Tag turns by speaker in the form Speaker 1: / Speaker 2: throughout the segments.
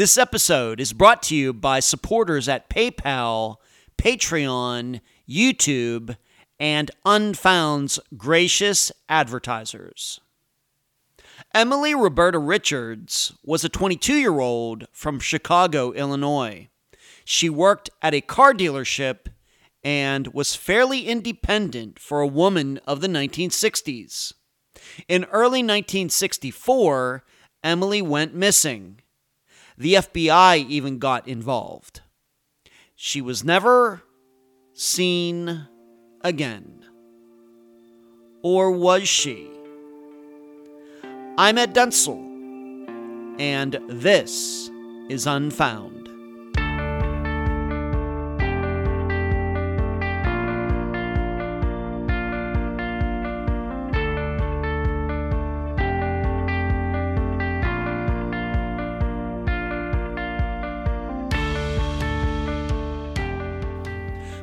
Speaker 1: This episode is brought to you by supporters at PayPal, Patreon, YouTube, and Unfound's gracious advertisers. Emily Roberta Richards was a 22 year old from Chicago, Illinois. She worked at a car dealership and was fairly independent for a woman of the 1960s. In early 1964, Emily went missing. The FBI even got involved. She was never seen again. Or was she? I'm Ed Dentzel, and this is Unfound.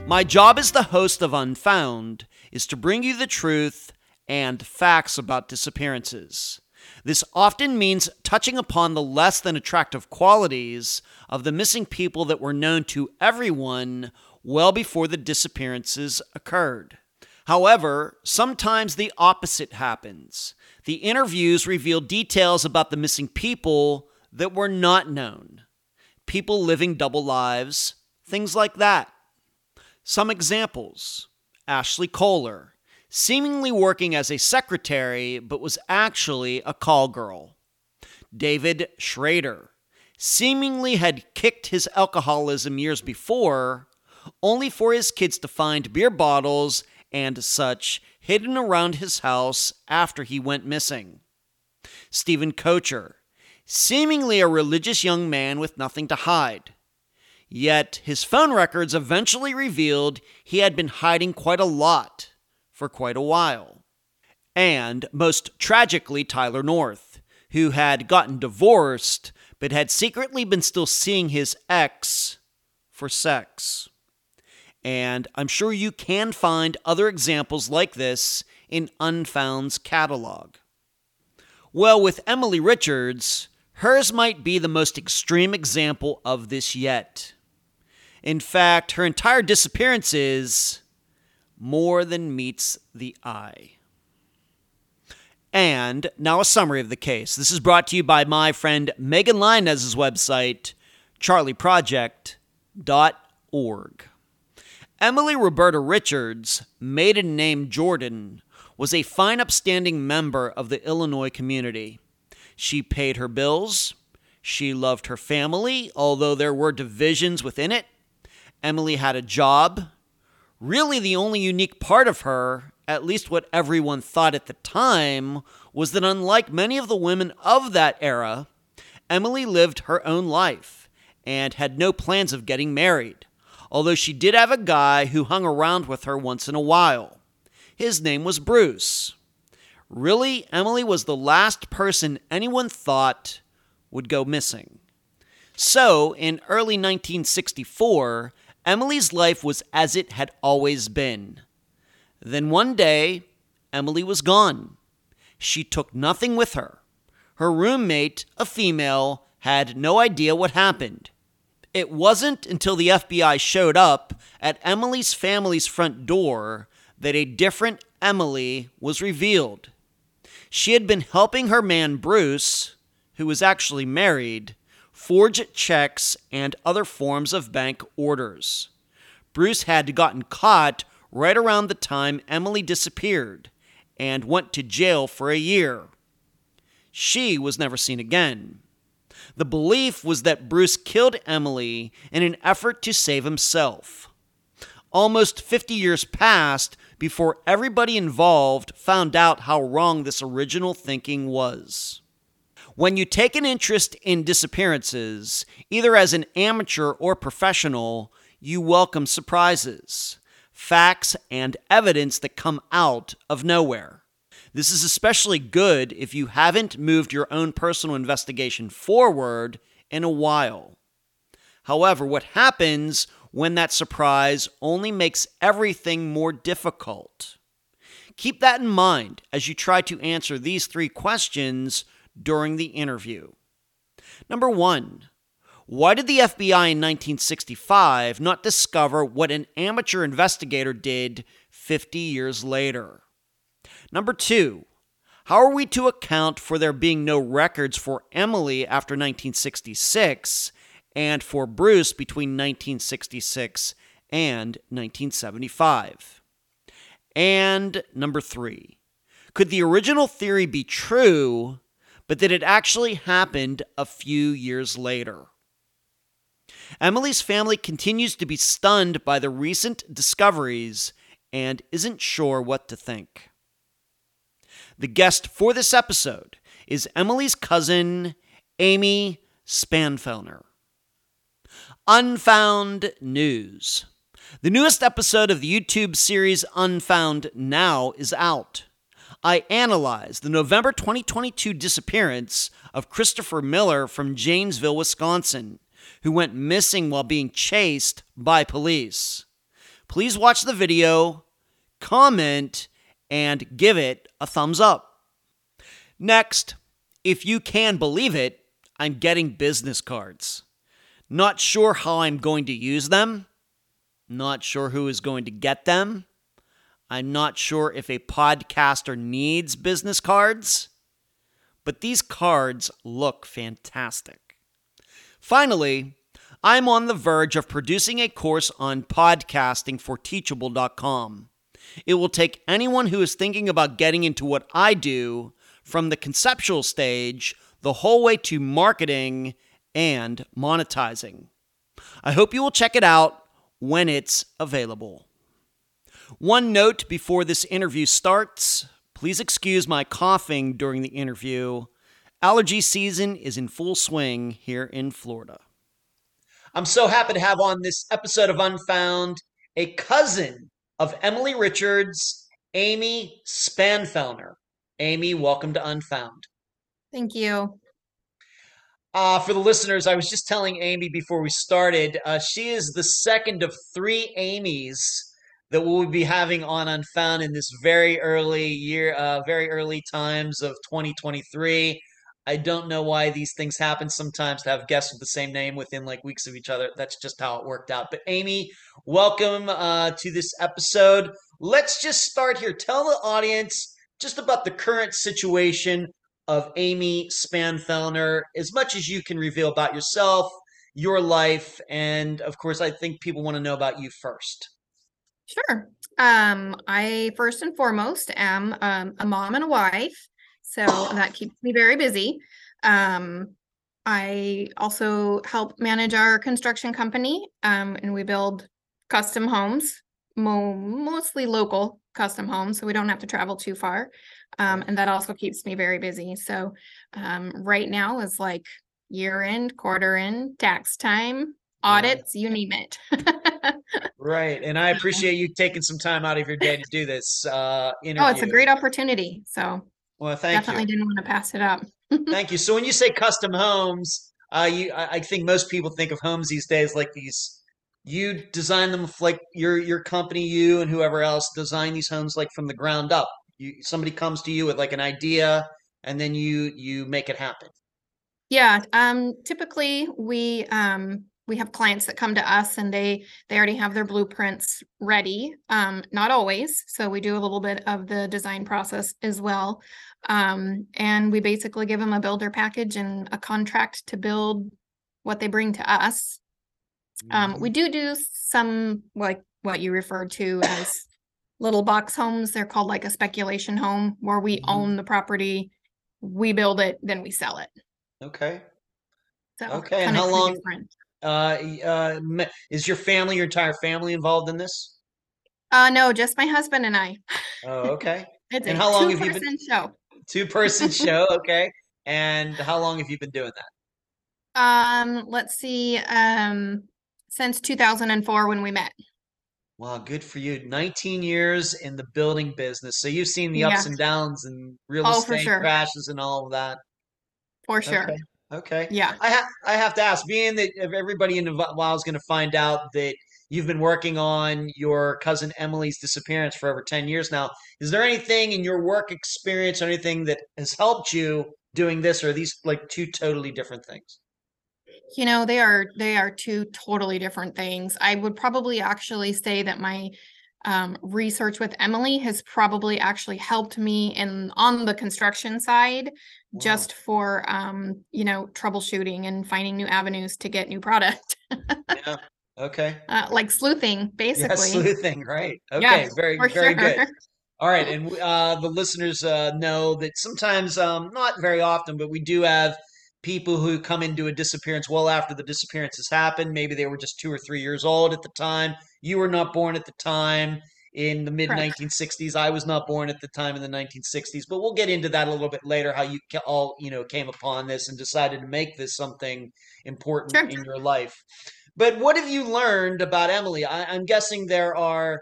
Speaker 1: My job as the host of Unfound is to bring you the truth and facts about disappearances. This often means touching upon the less than attractive qualities of the missing people that were known to everyone well before the disappearances occurred. However, sometimes the opposite happens. The interviews reveal details about the missing people that were not known. People living double lives, things like that. Some examples Ashley Kohler, seemingly working as a secretary, but was actually a call girl. David Schrader, seemingly had kicked his alcoholism years before, only for his kids to find beer bottles and such hidden around his house after he went missing. Stephen Kocher, seemingly a religious young man with nothing to hide. Yet his phone records eventually revealed he had been hiding quite a lot for quite a while. And most tragically, Tyler North, who had gotten divorced but had secretly been still seeing his ex for sex. And I'm sure you can find other examples like this in Unfound's catalog. Well, with Emily Richards, hers might be the most extreme example of this yet. In fact, her entire disappearance is more than meets the eye. And now a summary of the case. This is brought to you by my friend Megan Linez's website, charleyproject.org. Emily Roberta Richards, maiden name Jordan, was a fine, upstanding member of the Illinois community. She paid her bills. She loved her family, although there were divisions within it. Emily had a job. Really, the only unique part of her, at least what everyone thought at the time, was that unlike many of the women of that era, Emily lived her own life and had no plans of getting married, although she did have a guy who hung around with her once in a while. His name was Bruce. Really, Emily was the last person anyone thought would go missing. So, in early 1964, Emily's life was as it had always been. Then one day, Emily was gone. She took nothing with her. Her roommate, a female, had no idea what happened. It wasn't until the FBI showed up at Emily's family's front door that a different Emily was revealed. She had been helping her man Bruce, who was actually married, forge checks, and other forms of bank orders. Bruce had gotten caught right around the time Emily disappeared and went to jail for a year. She was never seen again. The belief was that Bruce killed Emily in an effort to save himself. Almost 50 years passed before everybody involved found out how wrong this original thinking was. When you take an interest in disappearances, either as an amateur or professional, you welcome surprises, facts, and evidence that come out of nowhere. This is especially good if you haven't moved your own personal investigation forward in a while. However, what happens when that surprise only makes everything more difficult? Keep that in mind as you try to answer these three questions during the interview. Number one, Why did the FBI in 1965 not discover what an amateur investigator did 50 years later? Number two, how are we to account for there being no records for Emily after 1966 and for Bruce between 1966 and 1975? And number three, could the original theory be true, but that it actually happened a few years later? Emily's family continues to be stunned by the recent discoveries and isn't sure what to think. The guest for this episode is Emily's cousin, Amy Spanfelner. Unfound News. The newest episode of the YouTube series Unfound Now is out. I analyze the November 2022 disappearance of Christopher Miller from Janesville, Wisconsin, who went missing while being chased by police. Please watch the video, comment, and give it a thumbs up. Next, if you can believe it, I'm getting business cards. Not sure how I'm going to use them. Not sure who is going to get them. I'm not sure if a podcaster needs business cards. But these cards look fantastic. Finally, I'm on the verge of producing a course on podcasting for teachable.com. It will take anyone who is thinking about getting into what I do from the conceptual stage the whole way to marketing and monetizing. I hope you will check it out when it's available. One note before this interview starts please excuse my coughing during the interview. Allergy season is in full swing here in Florida. I'm so happy to have on this episode of Unfound a cousin of Emily Richards, Amy Spanfelner. Amy, welcome to Unfound.
Speaker 2: Thank you.
Speaker 1: Uh, for the listeners, I was just telling Amy before we started, uh, she is the second of three Amy's that we'll be having on Unfound in this very early year, uh, very early times of 2023. I don't know why these things happen sometimes to have guests with the same name within like weeks of each other. That's just how it worked out. But Amy, welcome uh, to this episode. Let's just start here. Tell the audience just about the current situation of Amy Spanfelner, as much as you can reveal about yourself, your life, and of course, I think people want to know about you first.
Speaker 2: Sure. Um, I first and foremost am um, a mom and a wife. So that keeps me very busy. Um, I also help manage our construction company, um, and we build custom homes, mo- mostly local custom homes, so we don't have to travel too far. Um, and that also keeps me very busy. So um, right now is like year end, quarter end, tax time, audits, you name it.
Speaker 1: right. And I appreciate you taking some time out of your day to do this uh, interview.
Speaker 2: Oh, it's a great opportunity. So
Speaker 1: well, thank
Speaker 2: definitely
Speaker 1: you.
Speaker 2: didn't want to pass it up.
Speaker 1: thank you. So when you say custom homes, uh, you I, I think most people think of homes these days like these. You design them like your your company, you and whoever else design these homes like from the ground up. You somebody comes to you with like an idea, and then you you make it happen.
Speaker 2: Yeah. Um. Typically, we um we have clients that come to us and they they already have their blueprints ready um, not always so we do a little bit of the design process as well. Um, and we basically give them a builder package and a contract to build what they bring to us. Um, we do do some like what you referred to as little box homes they're called like a speculation home where we mm-hmm. own the property we build it then we sell it.
Speaker 1: Okay. So okay and how long different. Uh, uh, is your family, your entire family involved in this?
Speaker 2: Uh, no, just my husband and I.
Speaker 1: Oh, okay.
Speaker 2: it's and how long have you been? Show.
Speaker 1: Two person show, okay. And how long have you been doing that?
Speaker 2: Um, let's see. Um, since 2004 when we met.
Speaker 1: Wow, good for you. 19 years in the building business. So you've seen the ups yeah. and downs and real oh, estate sure. crashes and all of that.
Speaker 2: For sure.
Speaker 1: Okay. Okay.
Speaker 2: Yeah.
Speaker 1: I have I have to ask, being that everybody in the while is going to find out that you've been working on your cousin Emily's disappearance for over 10 years now. Is there anything in your work experience or anything that has helped you doing this or are these like two totally different things?
Speaker 2: You know, they are they are two totally different things. I would probably actually say that my um, research with Emily has probably actually helped me in on the construction side,
Speaker 1: Wow.
Speaker 2: just for um, you know troubleshooting and finding new avenues to get new product,
Speaker 1: Yeah. Okay.
Speaker 2: uh, like sleuthing,
Speaker 1: Yeah,
Speaker 2: basically.
Speaker 1: sleuthing, right. Okay,
Speaker 2: Yeah,
Speaker 1: very, very good. All right, and uh, the listeners uh, know that sometimes, um, not very often, but we do have people who come into a disappearance well after the disappearance has happened. Maybe they were just two or three years old at the time. You were not born at the time in the mid 1960s. I was not born at the time in the 1960s. But we'll get into that a little bit later. How you all you know came upon this and decided to make this something important
Speaker 2: Sure.
Speaker 1: in your life. But what have you learned about Emily? I, I'm guessing there are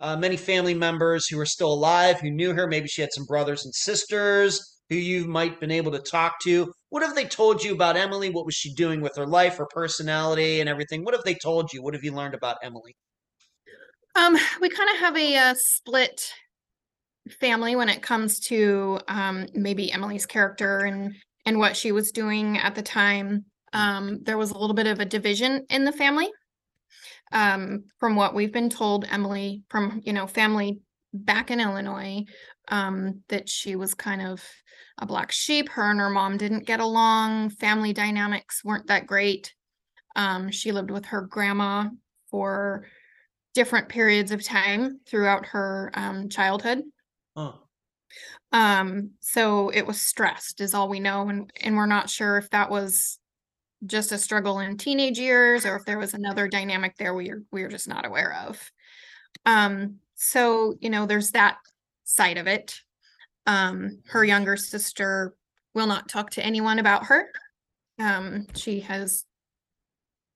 Speaker 1: uh, many family members who are still alive who knew her. Maybe she had some brothers and sisters who you might have been able to talk to. What have they told you about Emily? What was she doing with her life, her personality, and everything? What have they told you? What have you learned about Emily?
Speaker 2: Um, we kind of have a, uh split family when it comes to um, maybe Emily's character and and what she was doing at the time. Um, there was a little bit of a division in the family. Um, from what we've been told, Emily from you know family back in Illinois, um, that she was kind of a black sheep. Her and her mom didn't get along. Family dynamics weren't that great. Um, she lived with her grandma for different periods of time throughout her um, childhood.
Speaker 1: Oh,
Speaker 2: Um, so it was stressed, is all we know, and and we're not sure if that was just a struggle in teenage years or if there was another dynamic there we are we're just not aware of. Um, so you know, there's that side of it. Um, her younger sister will not talk to anyone about her. Um, she has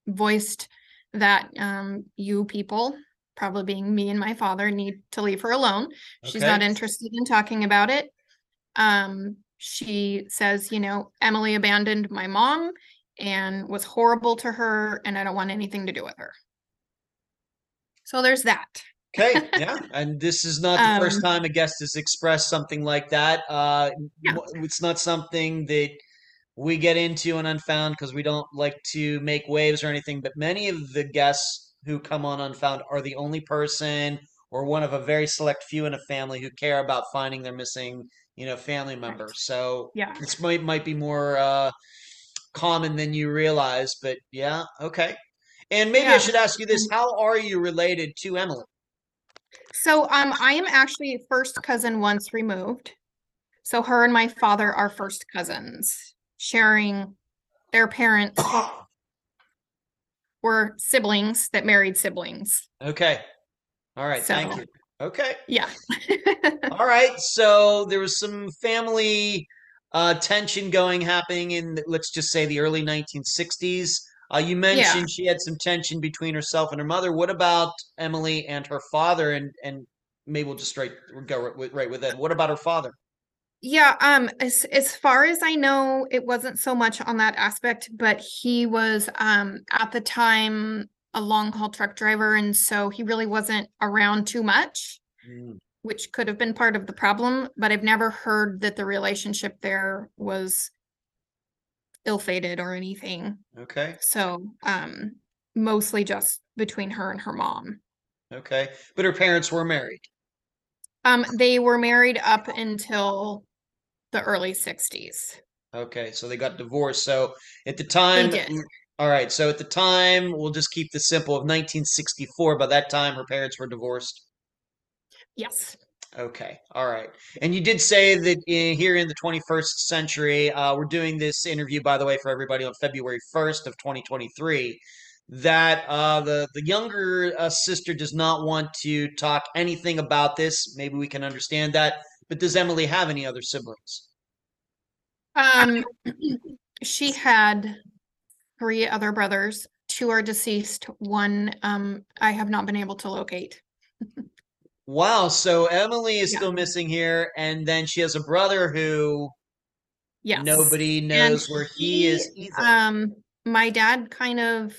Speaker 2: voiced that um, you people, probably being me and my father, need to leave her alone. She's not interested in talking about it. Um, she says, you know, Emily abandoned my mom and was horrible to her, and I don't want anything to do with her. So there's that.
Speaker 1: Okay, yeah. And this is not the first
Speaker 2: Um,
Speaker 1: time a guest has expressed something like that. Uh,
Speaker 2: Yeah.
Speaker 1: it's not something that we get into on Unfound because we don't like to make waves or anything. But many of the guests who come on Unfound are the only person or one of a very select few in a family who care about finding their missing, you know, family member.
Speaker 2: Right.
Speaker 1: So
Speaker 2: Yeah.
Speaker 1: this might might be more uh, common than you realize. But yeah, okay. And maybe I should ask you this:
Speaker 2: Um,
Speaker 1: How are you related to Emily?
Speaker 2: So um I am actually first cousin once removed. So her and my father are first cousins, sharing their parents were siblings that married siblings.
Speaker 1: Okay. All right. Thank you. Okay.
Speaker 2: yeah.
Speaker 1: All right. So there was some family uh, tension going happening in, let's just say, the early 1960s. Uh, you
Speaker 2: Yeah.
Speaker 1: mentioned she had some tension between herself and her mother. What about Emily and her father? And and maybe we'll just straight we'll go right with, right with that. What about her father?
Speaker 2: Yeah, um, as as far as I know, it wasn't so much on that aspect, but he was um at the time a long haul truck driver, and so he really wasn't around too much,
Speaker 1: Mm,
Speaker 2: which could have been part of the problem. But I've never heard that the relationship there was ill-fated or anything.
Speaker 1: okay.
Speaker 2: So, um, mostly just between her and her mom.
Speaker 1: Okay. But her parents were married.
Speaker 2: Um, they were married up until the early 60s.
Speaker 1: Okay. So they got divorced. So at the
Speaker 2: They
Speaker 1: time,
Speaker 2: did.
Speaker 1: all right. So at the time, we'll just keep this simple of 1964. By that time, her parents were divorced.
Speaker 2: Yes.
Speaker 1: Okay, all right. And you did say that in, here in the 21st century, uh, we're doing this interview, by the way, for everybody on February 1st of 2023, that uh, the the younger uh, sister does not want to talk anything about this. Maybe we can understand that. But does Emily have any other siblings?
Speaker 2: Um, she had three other brothers. Two are deceased. One, um, I have not been able to locate.
Speaker 1: Wow, so Emily is
Speaker 2: Yeah.
Speaker 1: still missing here, and then she has a brother who
Speaker 2: Yes.
Speaker 1: nobody
Speaker 2: And
Speaker 1: knows where he is either.
Speaker 2: um, my dad kind of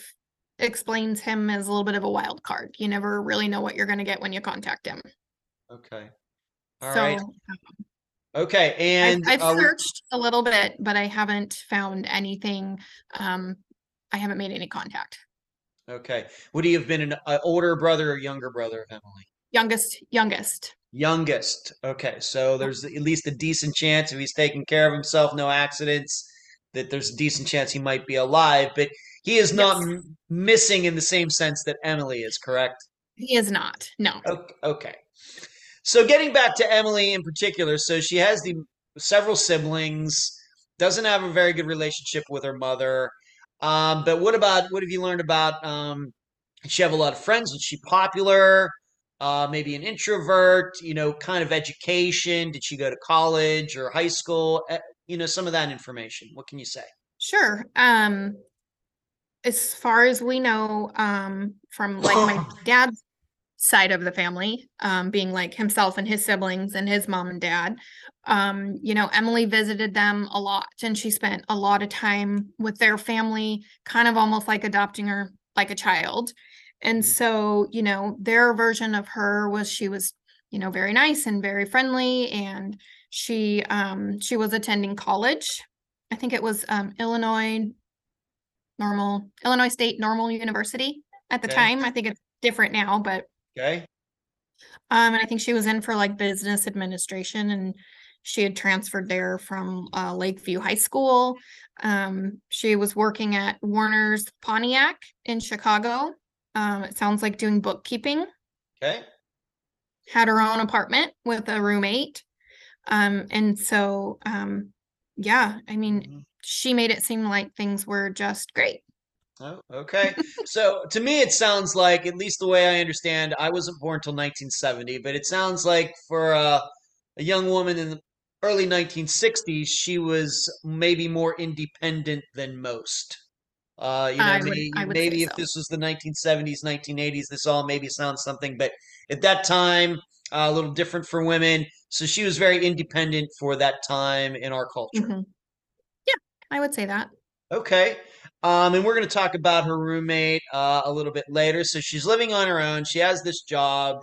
Speaker 2: explains him as a little bit of a wild card. You never really know what you're going to get when you contact him.
Speaker 1: Okay, all
Speaker 2: so
Speaker 1: right. Okay,
Speaker 2: I've,
Speaker 1: and
Speaker 2: I've
Speaker 1: uh,
Speaker 2: searched a little bit, but I haven't found anything um, I haven't made any contact.
Speaker 1: Okay. Would he have been an uh, older brother or younger brother of Emily?
Speaker 2: Youngest, youngest.
Speaker 1: Youngest. Okay. So there's at least a decent chance if he's taking care of himself, no accidents, that there's a decent chance he might be alive, but he is not
Speaker 2: Yes.
Speaker 1: m- missing in the same sense that Emily is, correct?
Speaker 2: He is not. No.
Speaker 1: Okay. okay. So getting back to Emily in particular, so she has the several siblings, doesn't have a very good relationship with her mother. Um, but what about what have you learned about? Um, she have a lot of friends? Was she popular? Uh, maybe an introvert? You know, kind of education. Did she go to college or high school? Eh, You know, some of that information. What can you say?
Speaker 2: Sure. Um, as far as we know, um, from like my dad's side of the family, um, being like himself and his siblings and his mom and dad, um, you know, Emily visited them a lot and she spent a lot of time with their family, kind of almost like adopting her like a child. And
Speaker 1: Mhm.
Speaker 2: so, you know, their version of her was she was, you know, very nice and very friendly and she um she was attending college. I think it was um Illinois Normal Illinois State Normal University at the
Speaker 1: Okay.
Speaker 2: time. I think it's different now, but
Speaker 1: Okay.
Speaker 2: um, and I think she was in for like business administration, and she had transferred there from uh, Lakeview High School. Um, she was working at Warner's Pontiac in Chicago. Um, it sounds like doing bookkeeping.
Speaker 1: Okay.
Speaker 2: Had her own apartment with a roommate. Um, and so, um, yeah, I mean,
Speaker 1: Mhm.
Speaker 2: she made it seem like things were just great.
Speaker 1: Oh, okay. So to me, it sounds like, at least the way I understand, I wasn't born until 1970, but it sounds like for uh, a young woman in the early 1960s, she was maybe more independent than most. Uh, you know,
Speaker 2: would-
Speaker 1: maybe, maybe if
Speaker 2: so.
Speaker 1: this was the 1970s, 1980s, this all maybe sounds something, but at that time, uh, a little different for women. So she was very independent for that time in our culture.
Speaker 2: Mhm. Yeah, I would say that.
Speaker 1: Okay. Um, and we're going to talk about her roommate uh, a little bit later. So she's living on her own. She has this job,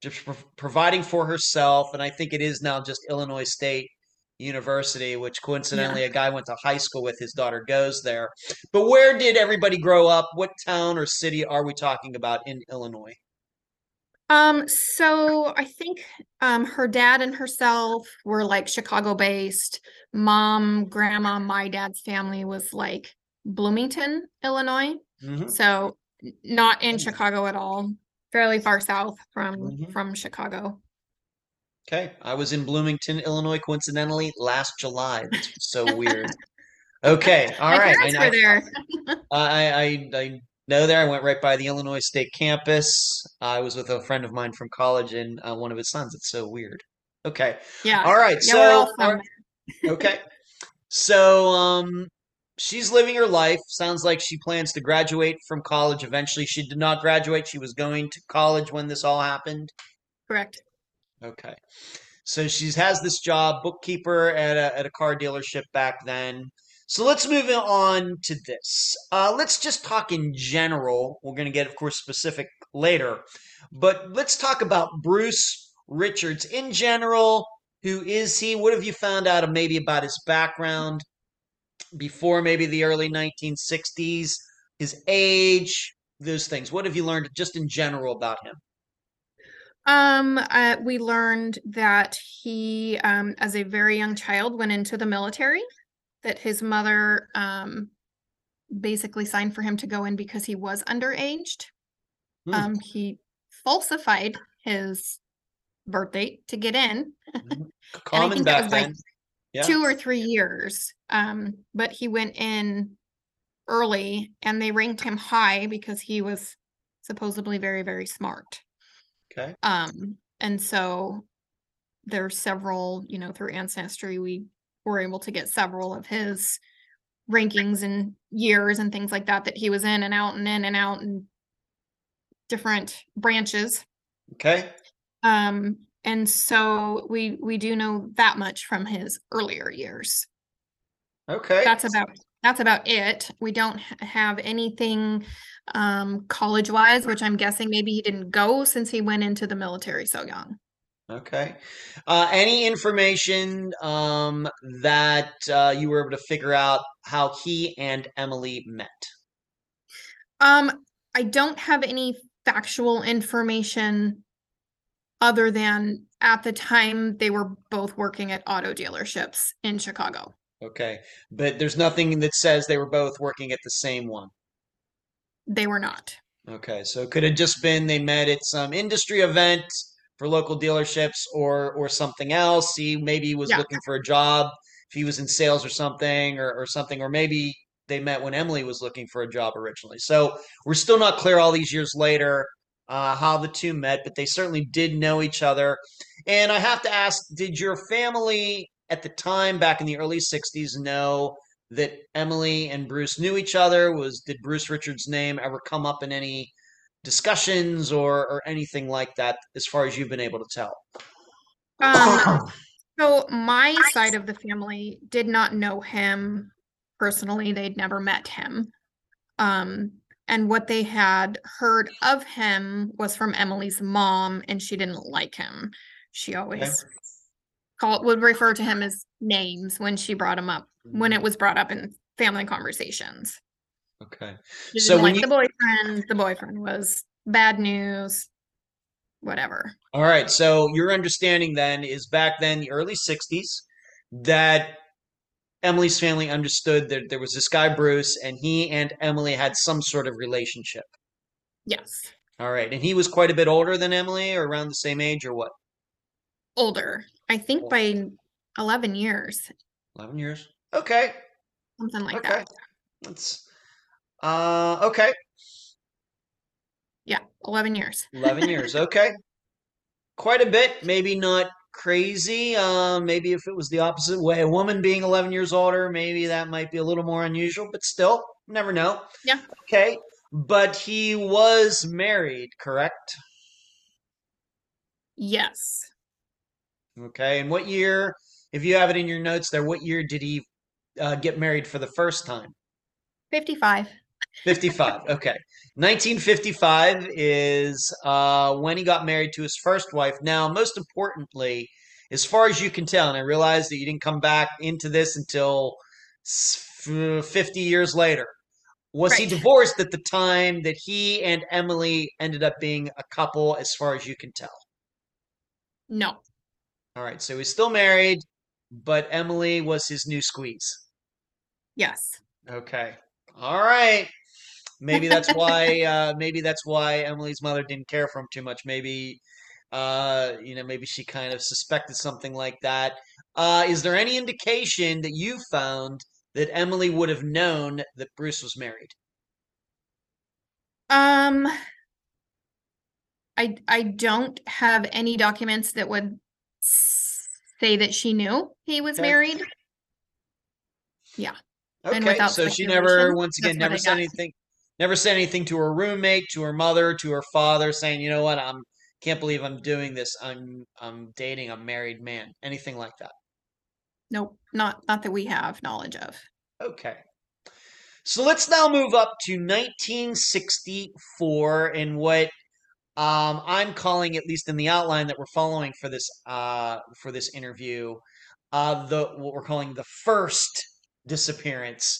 Speaker 1: just pro- providing for herself. And I think it is now just Illinois State University, which coincidentally a guy went to high school with. His daughter goes there. But where did everybody grow up? What town or city are we talking about in Illinois?
Speaker 2: Um, so I think um her dad and herself were like Chicago based. Mom, grandma, my dad's family was like Bloomington, Illinois.
Speaker 1: Mhm.
Speaker 2: So not in Chicago at all. Fairly far south from
Speaker 1: Mhm.
Speaker 2: from Chicago.
Speaker 1: Okay. I was in Bloomington, Illinois, coincidentally, last July. That's so weird. Okay. All
Speaker 2: My
Speaker 1: right. I-
Speaker 2: were there.
Speaker 1: I, I I know there. I went right by the Illinois State campus. I was with a friend of mine from college and uh, one of his sons. It's so weird. Okay.
Speaker 2: Yeah.
Speaker 1: All right.
Speaker 2: Yeah, all
Speaker 1: So okay. So um she's living her life. Sounds like she plans to graduate from college eventually. She did not graduate. She was going to college when this all happened.
Speaker 2: correct.
Speaker 1: Okay. So she has this job, bookkeeper at a at a car dealership back then. So let's move on to this. Uh, let's just talk in general. We're going to get, of course, specific later, but let's talk about Bruce Richards in general. Who is he? What have you found out of maybe about his background before maybe the early 1960s? His age, those things. What have you learned just in general about him?
Speaker 2: Um, uh, we learned that he, um, as a very young child, went into the military, that his mother, um, basically signed for him to go in because he was underaged.
Speaker 1: Hmm.
Speaker 2: Um, he falsified his birth date to get in,
Speaker 1: Common
Speaker 2: think that
Speaker 1: back then. Yeah.
Speaker 2: two or three years. Um, but he went in early and they ranked him high because he was supposedly very, very smart.
Speaker 1: Okay.
Speaker 2: Um, and so there's several, you know, through ancestry, we were able to get several of his rankings and years and things like that that he was in and out and in and out and different branches.
Speaker 1: Okay.
Speaker 2: Um, and so we we do know that much from his earlier years.
Speaker 1: Okay.
Speaker 2: That's about that's about it. We don't have anything um college wise, which I'm guessing maybe he didn't go since he went into the military so young.
Speaker 1: Okay. Uh, any information um, that uh, you were able to figure out how he and Emily met?
Speaker 2: Um, I don't have any factual information other than at the time they were both working at auto dealerships in Chicago.
Speaker 1: Okay. But there's nothing that says they were both working at the same one.
Speaker 2: They were not.
Speaker 1: Okay. So it could have just been they met at some industry event for local dealerships or or something else. He maybe was
Speaker 2: Yeah.
Speaker 1: looking for a job if he was in sales or something or, or something, or maybe they met when Emily was looking for a job originally. So we're still not clear all these years later uh, how the two met, but they certainly did know each other. And I have to ask, did your family at the time back in the early 60s know that Emily and Bruce knew each other? Was did Bruce Richards' name ever come up in any discussions or or anything like that as far as you've been able to tell?
Speaker 2: Um, so my side of the family did not know him personally. They'd never met him. Um, and what they had heard of him was from Emily's mom, and she didn't like him. She always call would refer to him as names when she brought him up when it mm-hmm. was brought up in family conversations.
Speaker 1: Okay.
Speaker 2: She
Speaker 1: So when
Speaker 2: like
Speaker 1: you-
Speaker 2: the boyfriend. The boyfriend was bad news. Whatever.
Speaker 1: All right. So your understanding then is back then, the early 60s, that Emily's family understood that there was this guy, Bruce, and he and Emily had some sort of relationship.
Speaker 2: Yes.
Speaker 1: All right. And he was quite a bit older than Emily or around the same age or what?
Speaker 2: Older. I think by 11 years,
Speaker 1: 11 years. Okay.
Speaker 2: something like
Speaker 1: Okay.
Speaker 2: that.
Speaker 1: That's uh okay.
Speaker 2: Yeah, 11 years.
Speaker 1: 11 years. Okay. Quite a bit. Maybe not crazy. Uh, maybe if it was the opposite way, a woman being 11 years older, maybe that might be a little more unusual, but still, never know.
Speaker 2: Yeah.
Speaker 1: Okay. But he was married, correct?
Speaker 2: Yes.
Speaker 1: Okay. And what year, if you have it in your notes there, what year did he uh, get married for the first time?
Speaker 2: 55.
Speaker 1: 55. Okay. 1955 is uh, when he got married to his first wife. Now, most importantly, as far as you can tell, and I realize that you didn't come back into this until 50 years later, was he divorced at the time that he and Emily ended up being a couple, as far as you can tell?
Speaker 2: No.
Speaker 1: All right. So he's still married, but Emily was his new squeeze.
Speaker 2: Yes.
Speaker 1: Okay. All right. Maybe that's why uh maybe that's why Emily's mother didn't care for him too much. Maybe uh you know, maybe she kind of suspected something like that. Uh is there any indication that you found that Emily would have known that Bruce was married?
Speaker 2: Um I I don't have any documents that would say that she knew he was
Speaker 1: Okay.
Speaker 2: married. And
Speaker 1: Okay,
Speaker 2: without
Speaker 1: so she never
Speaker 2: speculation,
Speaker 1: once again
Speaker 2: that's what
Speaker 1: never
Speaker 2: I
Speaker 1: said
Speaker 2: got.
Speaker 1: anything never said anything to her roommate, to her mother, to her father saying, "You know what? I'm can't believe I'm doing this. I'm I'm dating a married man." Anything like that.
Speaker 2: Nope, not not that we have knowledge of.
Speaker 1: Okay. So let's now move up to 1964 and what um, I'm calling, at least in the outline that we're following for this uh, for this interview, uh, the what we're calling the first disappearance.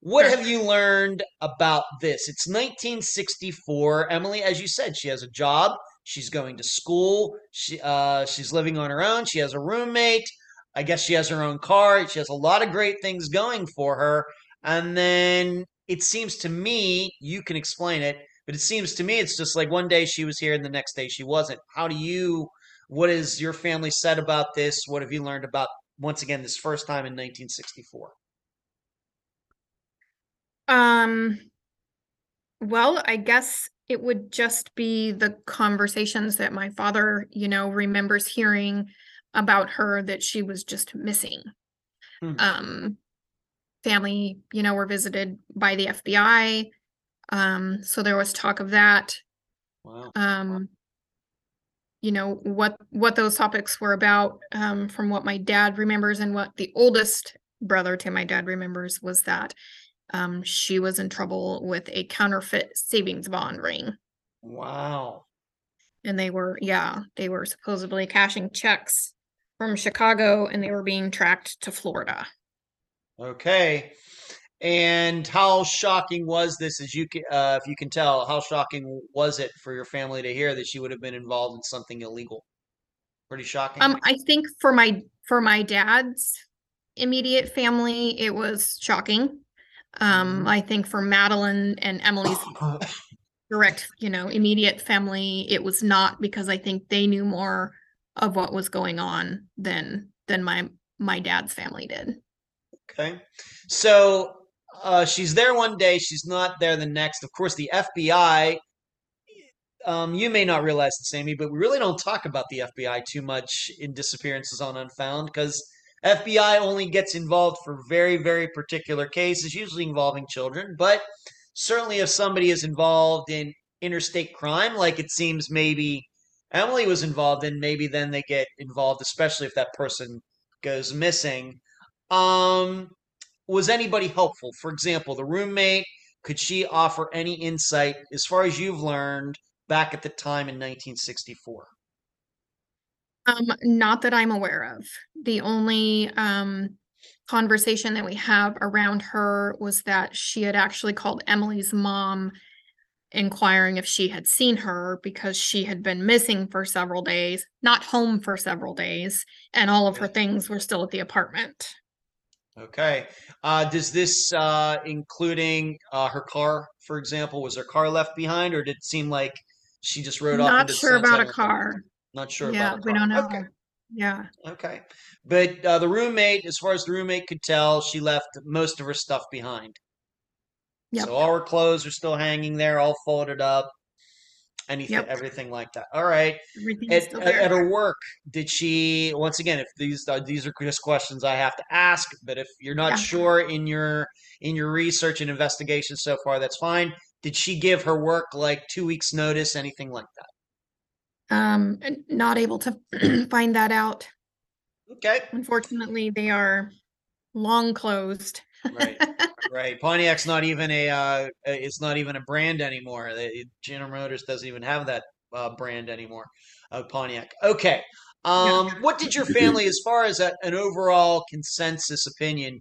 Speaker 1: What have you learned about this? It's 1964. Emily, as you said, she has a job. She's going to school. She uh, she's living on her own. She has a roommate. I guess she has her own car. She has a lot of great things going for her. And then it seems to me, you can explain it, but it seems to me it's just like one day she was here and the next day she wasn't. How do you, what has your family said about this? What have you learned about, once again, this first time in 1964?
Speaker 2: Um, well, I guess it would just be the conversations that my father, you know, remembers hearing about her that she was just missing.
Speaker 1: Hmm.
Speaker 2: Um, family, you know, were visited by the FBI. Um, so there was talk of that.
Speaker 1: Wow.
Speaker 2: Um, you know, what what those topics were about, um, from what my dad remembers and what the oldest brother to my dad remembers was that um, she was in trouble with a counterfeit savings bond ring.
Speaker 1: Wow.
Speaker 2: And they were, yeah, they were supposedly cashing checks from Chicago and they were being tracked to Florida.
Speaker 1: Okay. And how shocking was this, as you can, uh, if you can tell, how shocking was it for your family to hear that she would have been involved in something illegal? Pretty shocking.
Speaker 2: Um, I think for my for my dad's immediate family, it was shocking. Um,
Speaker 1: Mhm.
Speaker 2: I think for Madeline and Emily's direct, you know, immediate family, it was not because I think they knew more of what was going on than than my my dad's family did.
Speaker 1: Okay. So uh, she's there one day, she's not there the next. Of course, the FBI, um, you may not realize this, Amy, but we really don't talk about the FBI too much in Disappearances on Unfound because FBI only gets involved for very, very particular cases, usually involving children. But certainly, if somebody is involved in interstate crime, like it seems maybe Emily was involved in, maybe then they get involved, especially if that person goes missing. Um, was anybody helpful? For example, the roommate, could she offer any insight as far as you've learned back at the time in 1964?
Speaker 2: Um, not that I'm aware of. The only um conversation that we have around her was that she had actually called Emily's mom inquiring if she had seen her because she had been missing for several days, not home for several days, and all of her things were still at the apartment.
Speaker 1: Okay. Uh, does this, uh, including uh, her car, for example, was her car left behind, or did it seem like she just rode off?
Speaker 2: Not
Speaker 1: into the
Speaker 2: sure about
Speaker 1: sunset
Speaker 2: a
Speaker 1: with-
Speaker 2: car.
Speaker 1: Not sure
Speaker 2: Yeah,
Speaker 1: about a
Speaker 2: we
Speaker 1: car.
Speaker 2: don't know.
Speaker 1: Okay.
Speaker 2: Yeah.
Speaker 1: Okay. But uh, the roommate, as far as the roommate could tell, she left most of her stuff behind.
Speaker 2: Yep.
Speaker 1: So all her clothes are still hanging there, all folded up. Anything,
Speaker 2: Yep.
Speaker 1: everything like that. All right. At, at, her work, did she? Once again, if these are these are just questions I have to ask, but if you're not
Speaker 2: Yeah.
Speaker 1: sure in your in your research and investigation so far, that's fine. Did she give her work like two weeks notice, anything like that?
Speaker 2: Um, and not able to find that out.
Speaker 1: Okay.
Speaker 2: Unfortunately, they are long closed.
Speaker 1: Right. Right. Pontiac's not even a uh, it's not even a brand anymore. General Motors doesn't even have that uh, brand anymore of Pontiac. Okay. Um, what did your family, as far as a, an overall consensus opinion,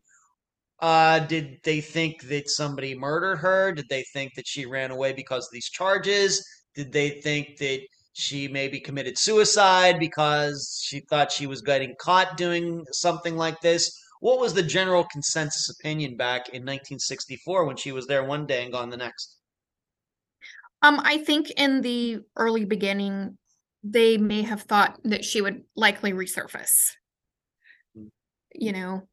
Speaker 1: uh, did they think that somebody murdered her? Did they think that she ran away because of these charges? Did they think that she maybe committed suicide because she thought she was getting caught doing something like this? What was the general consensus opinion back in 1964 when she was there one day and gone the next?
Speaker 2: Um, I think in the early beginning, they may have thought that she would likely resurface.
Speaker 1: Mm.
Speaker 2: You know,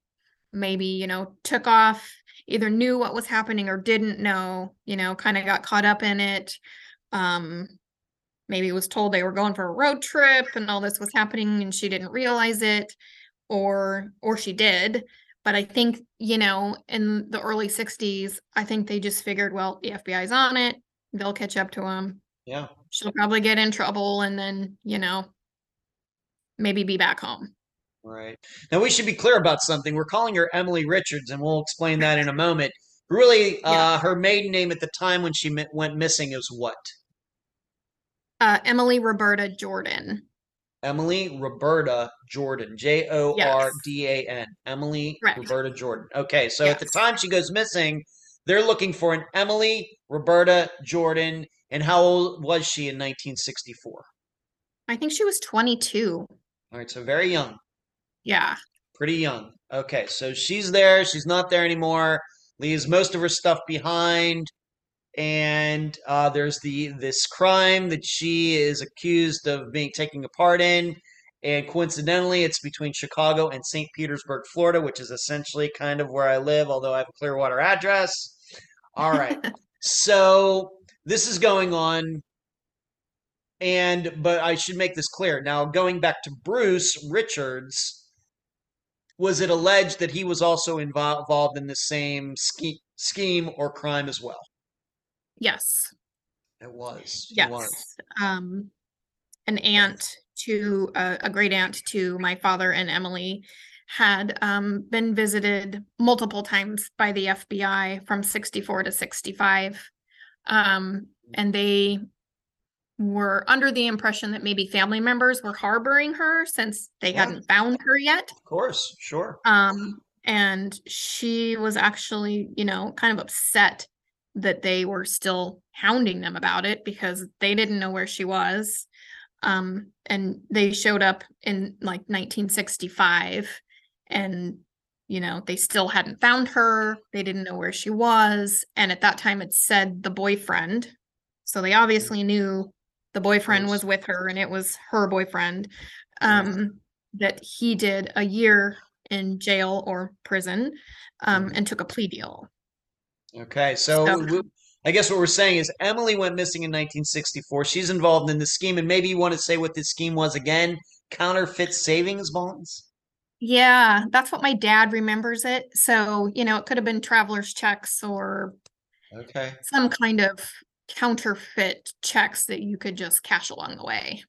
Speaker 2: maybe, you know, took off, either knew what was happening or didn't know, you know, kind of got caught up in it. Um, maybe was told they were going for a road trip and all this was happening and she didn't realize it, or or she did. But I think, you know, in the early 60s, I think they just figured, well, the FBI's on it, they'll catch up to him.
Speaker 1: Yeah.
Speaker 2: She'll probably get in trouble and then, you know, maybe be back home.
Speaker 1: Right. Now we should be clear about something. We're calling her Emily Richards, and we'll explain that in a moment. Really, uh, her maiden name at the time when she went missing is what?
Speaker 2: Uh, Emily Roberta Jordan.
Speaker 1: Emily Roberta Jordan. J O R D A N. Emily
Speaker 2: Correct.
Speaker 1: Roberta Jordan. Okay, so at the time she goes missing, they're looking for an Emily Roberta Jordan. And how old was she in 1964?
Speaker 2: I think she was 22.
Speaker 1: All right, so very young.
Speaker 2: Yeah.
Speaker 1: pretty young. Okay, so she's there. She's not there anymore. Leaves most of her stuff behind, and uh, there's the this crime that she is accused of being taking a part in. And coincidentally, it's between Chicago and St. Petersburg, Florida, which is essentially kind of where I live, although I have a Clearwater address. All right. so this is going on. And, but I should make this clear. Now, going back to Bruce Richards, was it alleged that he was also involved in the same ske- scheme or crime as well?
Speaker 2: Yes.
Speaker 1: It was.
Speaker 2: Yes.
Speaker 1: was.
Speaker 2: Um, an aunt to uh, a great aunt to my father and Emily had um, been visited multiple times by the FBI from 64 to 65. Um, and they were under the impression that maybe family members were harboring her since they
Speaker 1: Yeah.
Speaker 2: hadn't found her yet.
Speaker 1: Of course. Sure.
Speaker 2: Um, and she was actually, you know, kind of upset that they were still hounding them about it because they didn't know where she was. Um, and they showed up in like 1965 and you know, they still hadn't found her. They didn't know where she was. And at that time, it said the boyfriend. So they obviously knew the boyfriend was with her and it was her boyfriend. Um, that he did a year in jail or prison um, and took a plea deal.
Speaker 1: Okay, so,
Speaker 2: So-
Speaker 1: I guess what we're saying is Emily went missing in 1964. She's involved in the scheme, and maybe you want to say what this scheme was again: counterfeit savings bonds.
Speaker 2: Yeah, that's what my dad remembers it. So, you know, it could have been traveler's checks or
Speaker 1: Okay.
Speaker 2: some kind of counterfeit checks that you could just cash along the way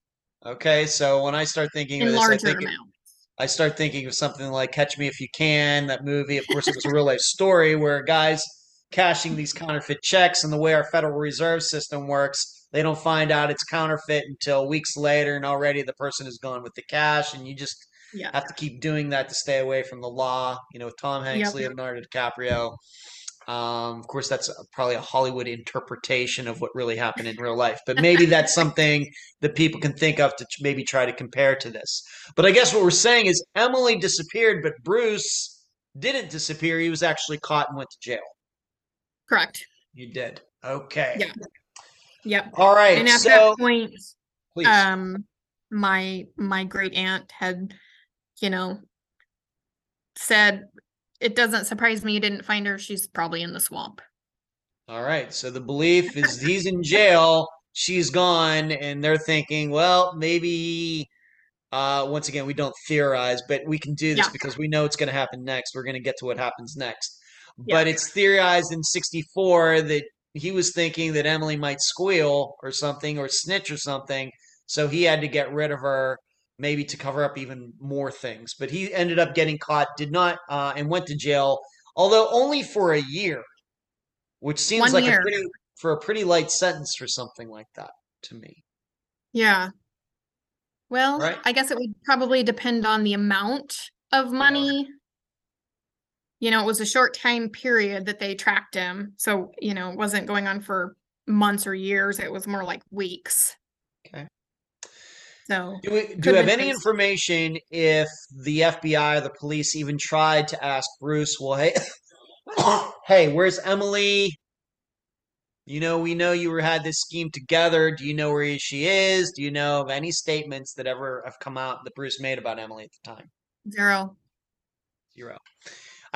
Speaker 1: Okay, so when I start thinking of
Speaker 2: in
Speaker 1: this, I
Speaker 2: larger
Speaker 1: think
Speaker 2: amounts.
Speaker 1: I start thinking of something like Catch Me If You Can, that movie. Of course, it was a real life story where guys cashing these counterfeit checks, and the way our Federal Reserve System works, they don't find out it's counterfeit until weeks later, and already the person is gone with the cash, and you just
Speaker 2: Yeah.
Speaker 1: have to keep doing that to stay away from the law. You know, Tom Hanks,
Speaker 2: Yep.
Speaker 1: Leonardo DiCaprio. Um, of course, that's probably a Hollywood interpretation of what really happened in real life, but maybe that's something that people can think of to maybe try to compare to this. But I guess what we're saying is Emily disappeared, but Bruce didn't disappear. He was actually caught and went to jail.
Speaker 2: Correct.
Speaker 1: You did. Okay.
Speaker 2: Yeah. Yep.
Speaker 1: All right.
Speaker 2: And at
Speaker 1: so,
Speaker 2: that point,
Speaker 1: please.
Speaker 2: um, my my great aunt had, you know, said, "It doesn't surprise me you didn't find her. She's probably in the swamp."
Speaker 1: All right. So the belief is he's in jail, she's gone, and they're thinking, well, maybe. Uh, once again, we don't theorize, but we can do this
Speaker 2: Yeah.
Speaker 1: because we know it's going to happen next. We're going to get to what happens next.
Speaker 2: Yeah.
Speaker 1: But it's theorized in '64 that he was thinking that Emily might squeal or something or snitch or something, so he had to get rid of her, maybe to cover up even more things. But he ended up getting caught, did not, uh, and went to jail, although only for a year, which seems
Speaker 2: One
Speaker 1: like a pretty for a pretty light sentence for something like that to me.
Speaker 2: Yeah. Well,
Speaker 1: Right.
Speaker 2: I guess it would probably depend on the amount of money. You know, it was a short time period that they tracked him. So, you know, it wasn't going on for months or years. It was more like weeks.
Speaker 1: Okay.
Speaker 2: So,
Speaker 1: Do we do you have any information if the FBI or the police even tried to ask Bruce, well, hey, hey, where's Emily? You know, we know you were had this scheme together. Do you know where she is? Do you know of any statements that ever have come out that Bruce made about Emily at the time?
Speaker 2: zero.
Speaker 1: Zero.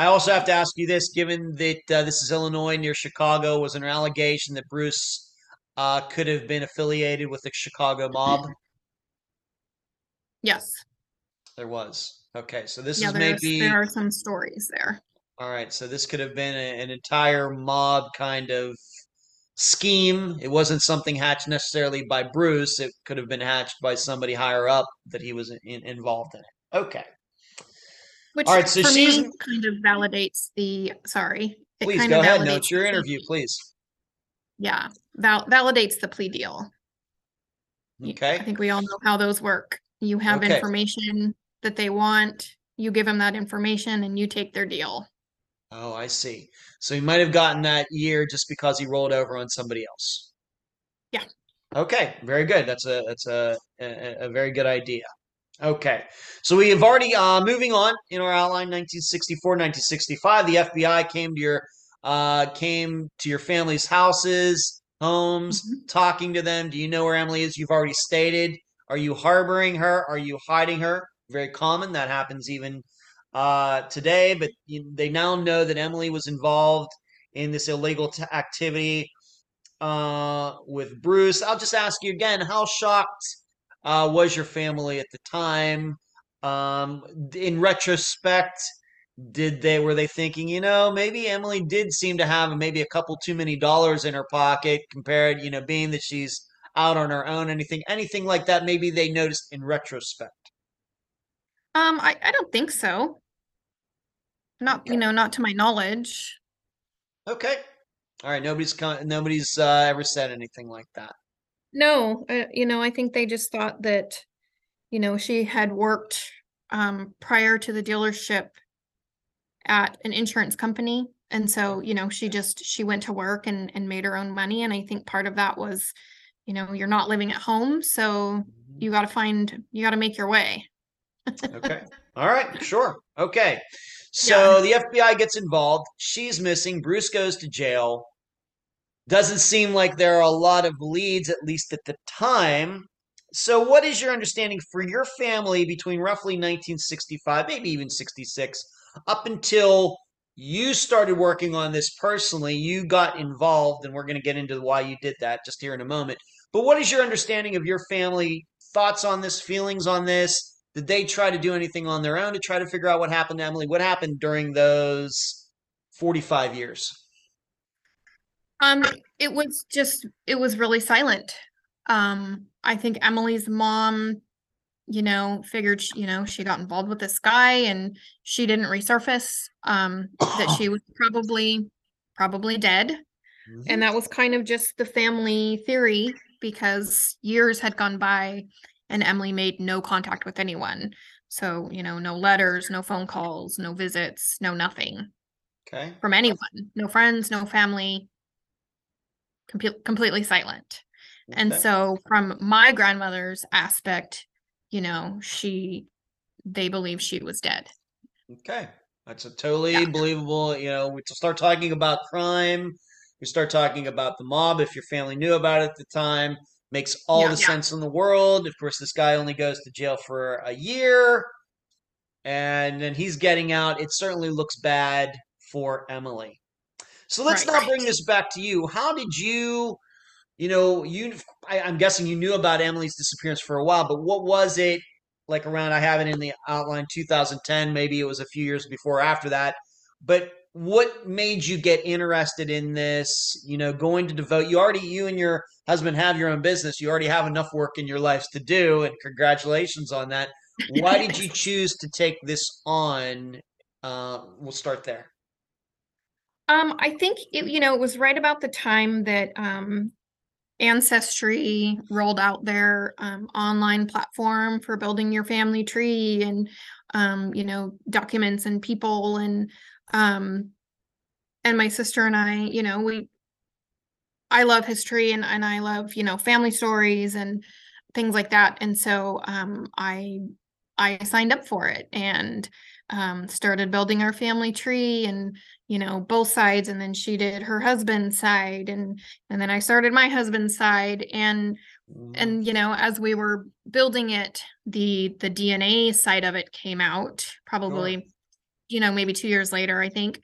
Speaker 1: I also have to ask you this, given that uh, this is Illinois near Chicago, was an allegation that Bruce uh, could have been affiliated with the Chicago mob?
Speaker 2: Yes.
Speaker 1: There was. Okay, so this
Speaker 2: Yeah,
Speaker 1: is maybe
Speaker 2: there are some stories there.
Speaker 1: all right. So this could have been a, an entire mob kind of scheme. It wasn't something hatched necessarily by Bruce. It could have been hatched by somebody higher up that he was in, involved in it. Okay,
Speaker 2: Which
Speaker 1: All right, so
Speaker 2: for
Speaker 1: she's-
Speaker 2: me kind of validates the sorry. It
Speaker 1: please
Speaker 2: kind
Speaker 1: go
Speaker 2: of
Speaker 1: ahead. No,
Speaker 2: validates
Speaker 1: it's your
Speaker 2: the
Speaker 1: interview. Please.
Speaker 2: Yeah. Val- validates the plea deal.
Speaker 1: Okay.
Speaker 2: I think we all know how those work. You have
Speaker 1: Okay.
Speaker 2: information that they want, you give them that information and you take their deal.
Speaker 1: Oh, I see. So he might have gotten that year just because he rolled over on somebody else.
Speaker 2: Yeah.
Speaker 1: Okay, very good. That's a that's a a, a very good idea. Okay, so we have already uh, moving on in our outline. 1964, 1965. The FBI came to your uh, came to your family's houses, homes,
Speaker 2: Mhm.
Speaker 1: talking to them. Do you know where Emily is? You've already stated. Are you harboring her? Are you hiding her? Very common. That happens even uh, today, but you, they now know that Emily was involved in this illegal t- activity uh, with Bruce. I'll just ask you again: How shocked uh, was your family at the time? Um, in retrospect, did they were they thinking, you know, maybe Emily did seem to have maybe a couple too many dollars in her pocket compared, you know, being that she's out on her own, anything, anything like that? Maybe they noticed in retrospect.
Speaker 2: Um, I, I don't think so. Not, you know, not to my knowledge.
Speaker 1: Okay. All right. Nobody's con- nobody's uh, ever said anything like that.
Speaker 2: No, uh, you know, I think they just thought that, you know, she had worked um prior to the dealership at an insurance company. And so, you know, she just she went to work and and made her own money. And I think part of that was, you know, you're not living at home. So
Speaker 1: Mhm.
Speaker 2: you gotta find you gotta make your way.
Speaker 1: Okay. All right. Sure. Okay. So the FBI gets involved. She's missing. Bruce goes to jail. Doesn't seem like there are a lot of leads, at least at the time. So, what is your understanding for your family between roughly 1965, maybe even 66, up until you started working on this personally? You got involved, and we're going to get into why you did that just here in a moment. But what is your understanding of your family thoughts on this, feelings on this? Did they try to do anything on their own to try to figure out what happened to Emily? What happened during those 45 years?
Speaker 2: Um, it was just it was really silent. Um, I think Emily's mom, you know, figured sh- you know she got involved with this guy and she didn't resurface. Um, that she was probably probably dead, and that was kind of just the family theory because years had gone by and Emily made no contact with anyone. So you know, no letters, no phone calls, no visits, no nothing
Speaker 1: Okay.
Speaker 2: from anyone, no friends, no family, compu- completely silent. And so from my grandmother's aspect, you know, she they believe she was dead.
Speaker 1: Okay. That's a totally
Speaker 2: Yeah.
Speaker 1: believable. You know, we start talking about crime, we start talking about the mob. If your family knew about it at the time, makes all
Speaker 2: Yeah.
Speaker 1: the
Speaker 2: Yeah.
Speaker 1: sense in the world. Of course, this guy only goes to jail for a year and then he's getting out. It certainly looks bad for Emily. So let's
Speaker 2: Right.
Speaker 1: now bring this back to you. How did you, you know, you, I, I'm guessing you knew about Emily's disappearance for a while, but what was it like around? I have it in the outline 2010, maybe it was a few years before or after that. But what made you get interested in this? You know, going to devote, you already, you and your husband have your own business. You already have enough work in your lives to do, and congratulations on that. Why did you choose to take this on? Uh, we'll start there.
Speaker 2: Um, I think it, you know, it was right about the time that um Ancestry rolled out their um, online platform for building your family tree and um, you know, documents and people and um and my sister and I, you know, we I love history and and I love, you know, family stories and things like that. And so um I I signed up for it and um started building our family tree and you know both sides and then she did her husband's side and and then I started my husband's side and
Speaker 1: Mhm.
Speaker 2: and you know as we were building it the the DNA side of it came out probably you know maybe 2 years later I think.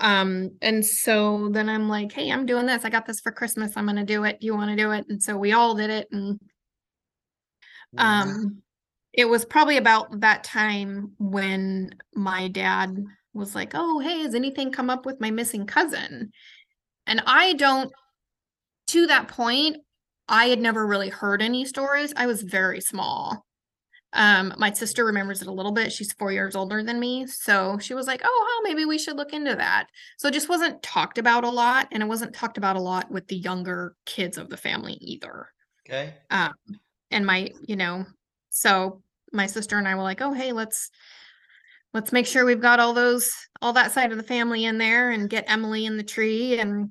Speaker 2: Um and so then I'm like hey I'm doing this. I got this for Christmas. I'm going to do it. You want to do it? And so we all did it and um it was probably about that time when my dad was like oh hey has anything come up with my missing cousin? And I don't to that point I had never really heard any stories. I was very small. Um my sister remembers it a little bit. She's 4 years older than me. So she was like oh how maybe we should look into that. So it just wasn't talked about a lot and it wasn't talked about a lot with the younger kids of the family either.
Speaker 1: Okay.
Speaker 2: um and my you know so my sister and i were like oh hey let's let's make sure we've got all those all that side of the family in there and get emily in the tree and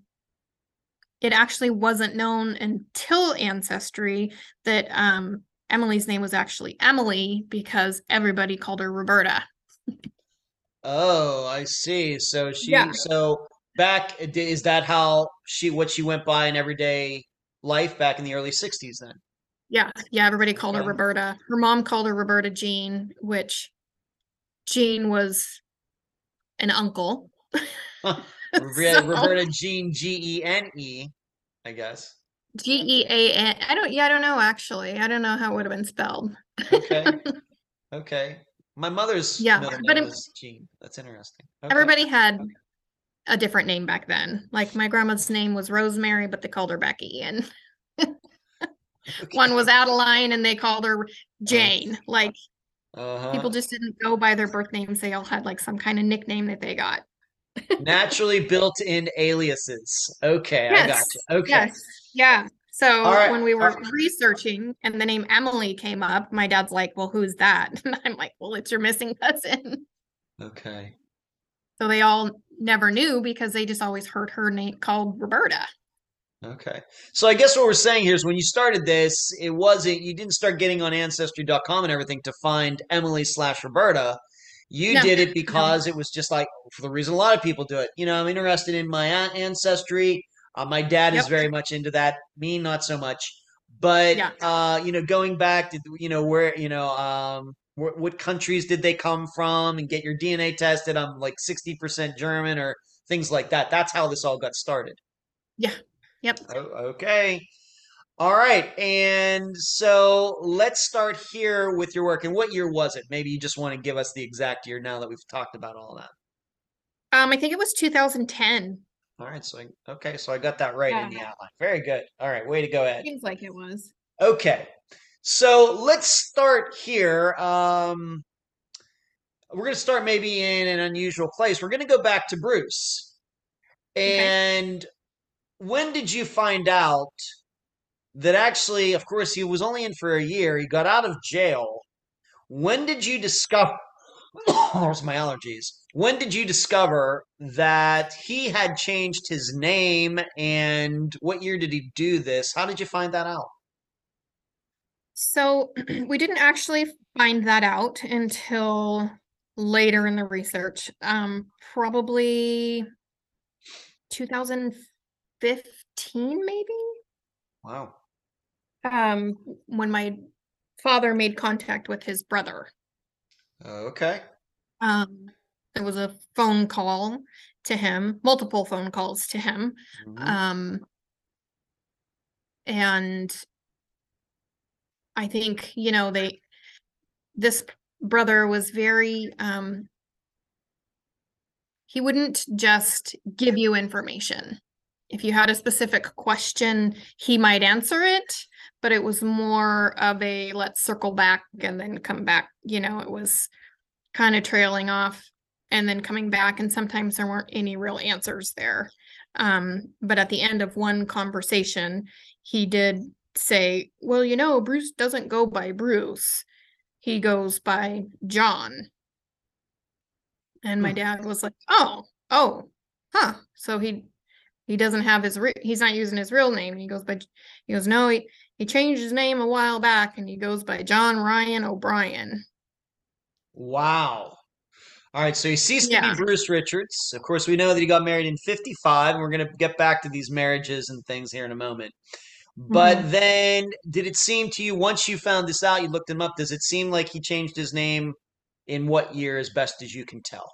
Speaker 2: it actually wasn't known until ancestry that um emily's name was actually emily because everybody called her roberta
Speaker 1: Oh, I see. So she,
Speaker 2: Yeah.
Speaker 1: so back, is that how she, what she went by in everyday life back in the early 60s then?
Speaker 2: Yeah yeah everybody called her roberta her mom called her roberta jean which jean was an uncle.
Speaker 1: Roberta,
Speaker 2: So-
Speaker 1: Roberta Jean, G E N E, I guess.
Speaker 2: G E A N. I don't. Yeah, I don't know. Actually, I don't know how it would have been spelled.
Speaker 1: Okay. Okay. My mother's
Speaker 2: Yeah,
Speaker 1: middle
Speaker 2: but
Speaker 1: name
Speaker 2: it-
Speaker 1: Jean. That's interesting. Okay.
Speaker 2: Everybody had a different name back then. Like my grandma's name was Rosemary, but they called her Becky, and. One was Adeline, and they called her Jane. Like
Speaker 1: Uh-huh.
Speaker 2: people just didn't go by their birth names; they all had like some kind of nickname that they got.
Speaker 1: Naturally built-in aliases. Okay, I got
Speaker 2: Yes,
Speaker 1: you. Okay.
Speaker 2: Yes. Yeah. So
Speaker 1: right,
Speaker 2: when we were
Speaker 1: right.
Speaker 2: researching and the name Emily came up, my dad's like, "Well, who's that?" And I'm like, "Well, it's your missing cousin."
Speaker 1: Okay.
Speaker 2: So they all never knew because they just always heard her name called Roberta.
Speaker 1: Okay. So I guess what we're saying here is when you started this, it wasn't, you didn't start getting on ancestry.com and everything to find Emily slash Roberta. You
Speaker 2: No,
Speaker 1: did it because it was just like, for the reason a lot of people do it. You know, I'm interested in my ancestry. Uh, my dad is very much into that. Me, not so much. But,
Speaker 2: Yeah.
Speaker 1: uh, you know, going back to, you know, where, you know, um, wh- what countries did they come from and get your DNA tested? I'm like 60% German or things like that. That's how this all got started.
Speaker 2: Yep.
Speaker 1: Oh, okay. All right. And so let's start here with your work. And what year was it? Maybe you just want to give us the exact year now that we've talked about all that.
Speaker 2: Um, I think it was 2010.
Speaker 1: All right. So, I, okay. So I got that right in the outline. Very good. All right. Way to go, Ed.
Speaker 2: Seems like it was.
Speaker 1: Okay. So let's start here. Um, we're going to start maybe in an unusual place. We're going to go back to Bruce.
Speaker 2: Okay.
Speaker 1: When did you find out that actually, of course, he was only in for a year. He got out of jail. When did you discover? There's my allergies. When did you discover that he had changed his name and what year did he do this? How did you find that out?
Speaker 2: So we didn't actually find that out until later in the research. Um, probably 2015, maybe.
Speaker 1: Wow.
Speaker 2: Um, when my father made contact with his brother.
Speaker 1: Okay.
Speaker 2: Um, it was a phone call to him, multiple phone calls to him.
Speaker 1: Mhm.
Speaker 2: Um, and I think, you know, they, this brother was very, um, he wouldn't just give you information. If you had a specific question, he might answer it, but it was more of a let's circle back and then come back. You know, it was kind of trailing off and then coming back. And sometimes there weren't any real answers there. Um, but at the end of one conversation, he did say, Well, you know, Bruce doesn't go by Bruce, he goes by John. And my
Speaker 1: Hmm.
Speaker 2: dad was like, Oh, oh, huh. So he he doesn't have his re- he's not using his real name. He goes by he goes, No, he, he changed his name a while back and he goes by John Ryan O'Brien.
Speaker 1: Wow. All right, so he ceased to be Bruce Richards. Of course, we know that he got married in 55, and we're going to get back to these marriages and things here in a moment. But then, did it seem to you, once you found this out, you looked him up, does it seem like he changed his name in what year, as best as you can tell?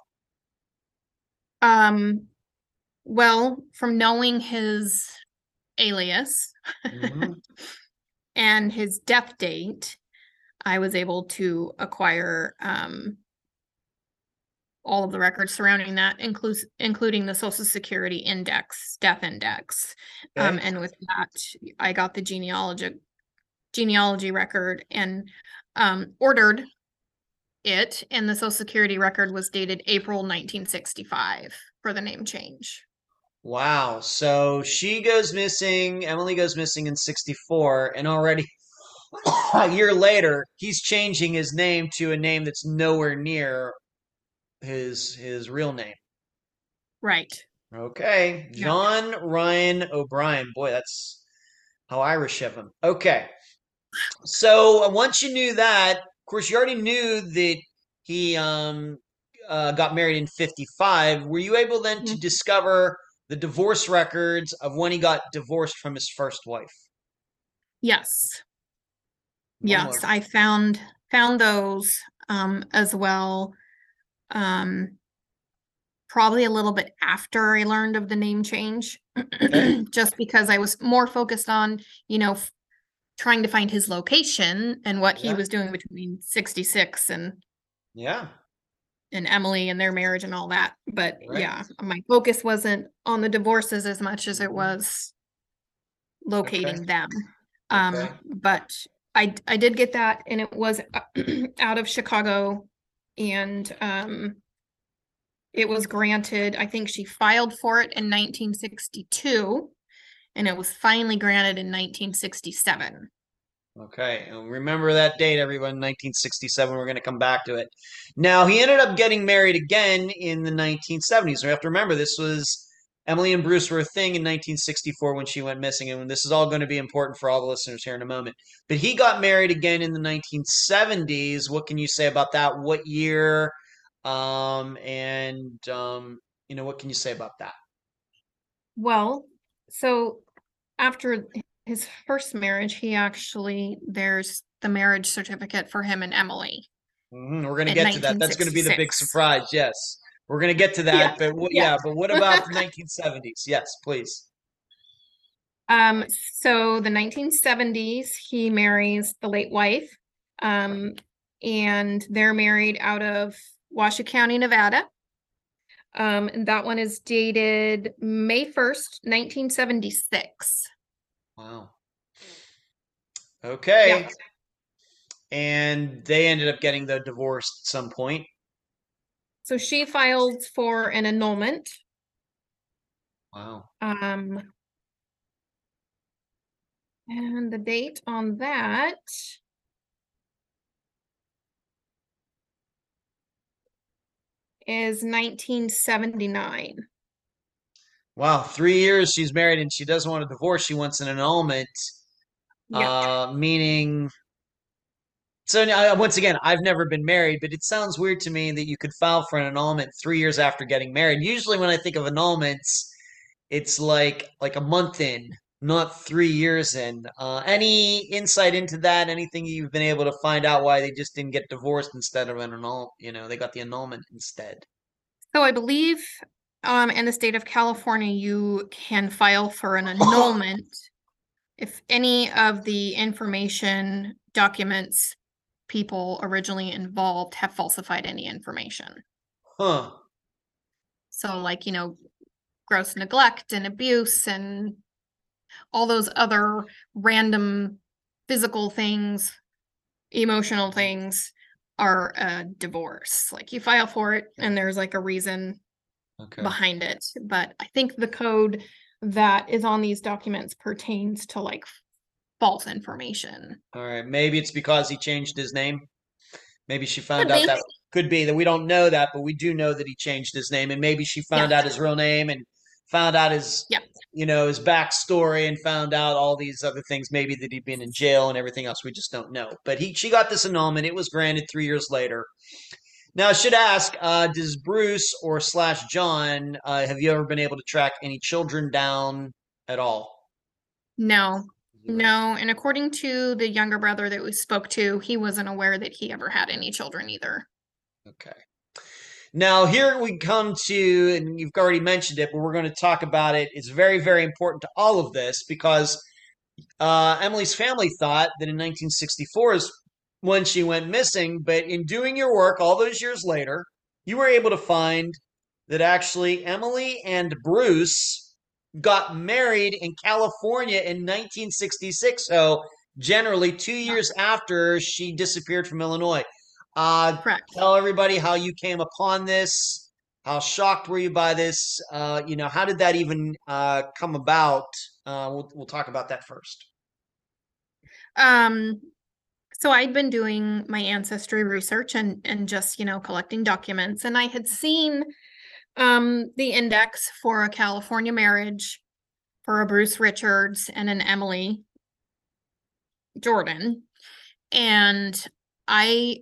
Speaker 2: Um well, from knowing his alias
Speaker 1: Mhm.
Speaker 2: and his death date, I was able to acquire um, all of the records surrounding that, includes including the Social Security Index, death index. Um, and with that, I got the genealogy genealogy record and um, ordered it, and the Social Security record was dated April 1965 for the name change.
Speaker 1: Wow. So she goes missing, Emily goes missing in 64, and already a year later, he's changing his name to a name that's nowhere near his his real name.
Speaker 2: Right.
Speaker 1: Okay.
Speaker 2: Yeah.
Speaker 1: John Ryan O'Brien. Boy, that's how Irish of him. Okay. So uh, once you knew that, of course, you already knew that he um uh, got married in 55. Were you able then to
Speaker 2: Mhm.
Speaker 1: discover the divorce records of when he got divorced from his first wife?
Speaker 2: Yes.
Speaker 1: One
Speaker 2: Yes,
Speaker 1: more.
Speaker 2: I found found those um as well. Um probably a little bit after I learned of the name change. Just because I was more focused on, you know, f- trying to find his location and what he was doing between 66 and
Speaker 1: Yeah.
Speaker 2: And Emily and their marriage and all that. But
Speaker 1: Right.
Speaker 2: yeah, my focus wasn't on the divorces as much as it
Speaker 1: Mhm.
Speaker 2: was locating them.
Speaker 1: Okay.
Speaker 2: Um, but I I did get that, and it was out of Chicago, and um, it was granted. I think she filed for it in 1962, and it was finally granted in 1967.
Speaker 1: Okay, and remember that date, everyone, 1967. We're going to come back to it. Now, he ended up getting married again in the 1970s. We have to remember this was Emily and Bruce were a thing in 1964 when she went missing, and this is all going to be important for all the listeners here in a moment. But he got married again in the 1970s. What can you say about that? What year? Um, and um, you know, what can you say about that?
Speaker 2: Well, so after his first marriage, he actually there's the marriage certificate for him and Emily.
Speaker 1: Mhm, We're going to get to that. That's going to be the big
Speaker 2: 1966.
Speaker 1: surprise. Yes, we're going to get to that. But what,
Speaker 2: yeah.
Speaker 1: yeah, but what about the 1970s? Yes, please.
Speaker 2: Um, so the 1970s, he marries the late wife. Um, and they're married out of Washoe County, Nevada. Um, and that one is dated May 1st, 1976.
Speaker 1: Wow. Okay.
Speaker 2: Yeah.
Speaker 1: And they ended up getting the divorce at some point.
Speaker 2: So she filed for an annulment.
Speaker 1: Wow.
Speaker 2: Um, and the date on that is 1979.
Speaker 1: Wow. Three years she's married and she doesn't want a divorce. She wants an annulment.
Speaker 2: Yeah.
Speaker 1: Uh, meaning. So now, once again, I've never been married, but it sounds weird to me that you could file for an annulment three years after getting married. Usually, when I think of annulments, it's like like a month in, not three years in. Uh, any insight into that? Anything you've been able to find out why they just didn't get divorced instead of an annul? You know, they got the annulment instead.
Speaker 2: So I believe um in the state of California, you can file for an annulment if any of the information documents people originally involved have falsified any information.
Speaker 1: Huh.
Speaker 2: So like, you know, gross neglect and abuse and all those other random physical things, emotional things are a divorce. Like you file for it and there's like a reason
Speaker 1: Okay.
Speaker 2: behind it. But I think the code that is on these documents pertains to like false information.
Speaker 1: All right. Maybe it's because he changed his name. Maybe she found
Speaker 2: Could
Speaker 1: out
Speaker 2: be.
Speaker 1: that could be that we don't know that, but we do know that he changed his name, and maybe she found
Speaker 2: Yeah.
Speaker 1: out his real name and found out his,
Speaker 2: Yeah.
Speaker 1: you know, his backstory and found out all these other things. Maybe that he'd been in jail and everything else. We just don't know. But he, she got this annulment. It was granted three years later. Now, I should ask: uh, Does Bruce or slash John uh, have you ever been able to track any children down at all?
Speaker 2: No, no. And according to the younger brother that we spoke to, he wasn't aware that he ever had any children either.
Speaker 1: Okay. Now, here we come to, and you've already mentioned it, but we're going to talk about it. It's very, very important to all of this because uh, Emily's family thought that in 1964 is when she went missing. But in doing your work all those years later, you were able to find that actually Emily and Bruce got married in California in 1966. So, generally, two years after she disappeared from Illinois. Uh,
Speaker 2: Correct.
Speaker 1: tell everybody how you came upon this. How shocked were you by this? Uh, you know, how did that even uh, come about? Uh, we'll, we'll talk about that first.
Speaker 2: Um, so I'd been doing my ancestry research and and just, you know, collecting documents and I had seen um the index for a California marriage for a Bruce Richards and an Emily Jordan. And I,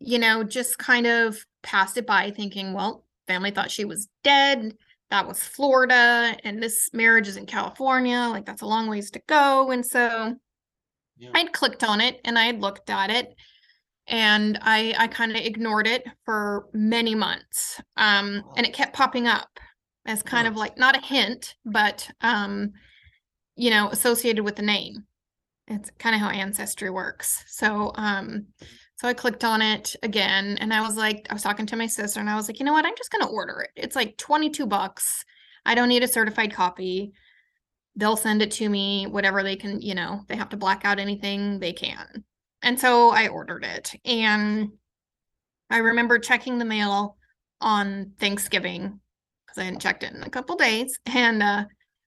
Speaker 2: you know, just kind of passed it by thinking, well, family thought she was dead. That was Florida and this marriage is in California, like that's a long ways to go and so
Speaker 1: Yeah.
Speaker 2: I'd clicked on it and I had looked at it and I I kind of ignored it for many months. Um and it kept popping up as kind of like not a hint, but um you know, associated with the name. It's kind of how ancestry works. So um so I clicked on it again and I was like I was talking to my sister and I was like, "You know what? I'm just going to order it. It's like 22 bucks. I don't need a certified copy they'll send it to me whatever they can you know they have to black out anything they can and so i ordered it and i remember checking the mail on thanksgiving because i hadn't checked it in a couple days and uh,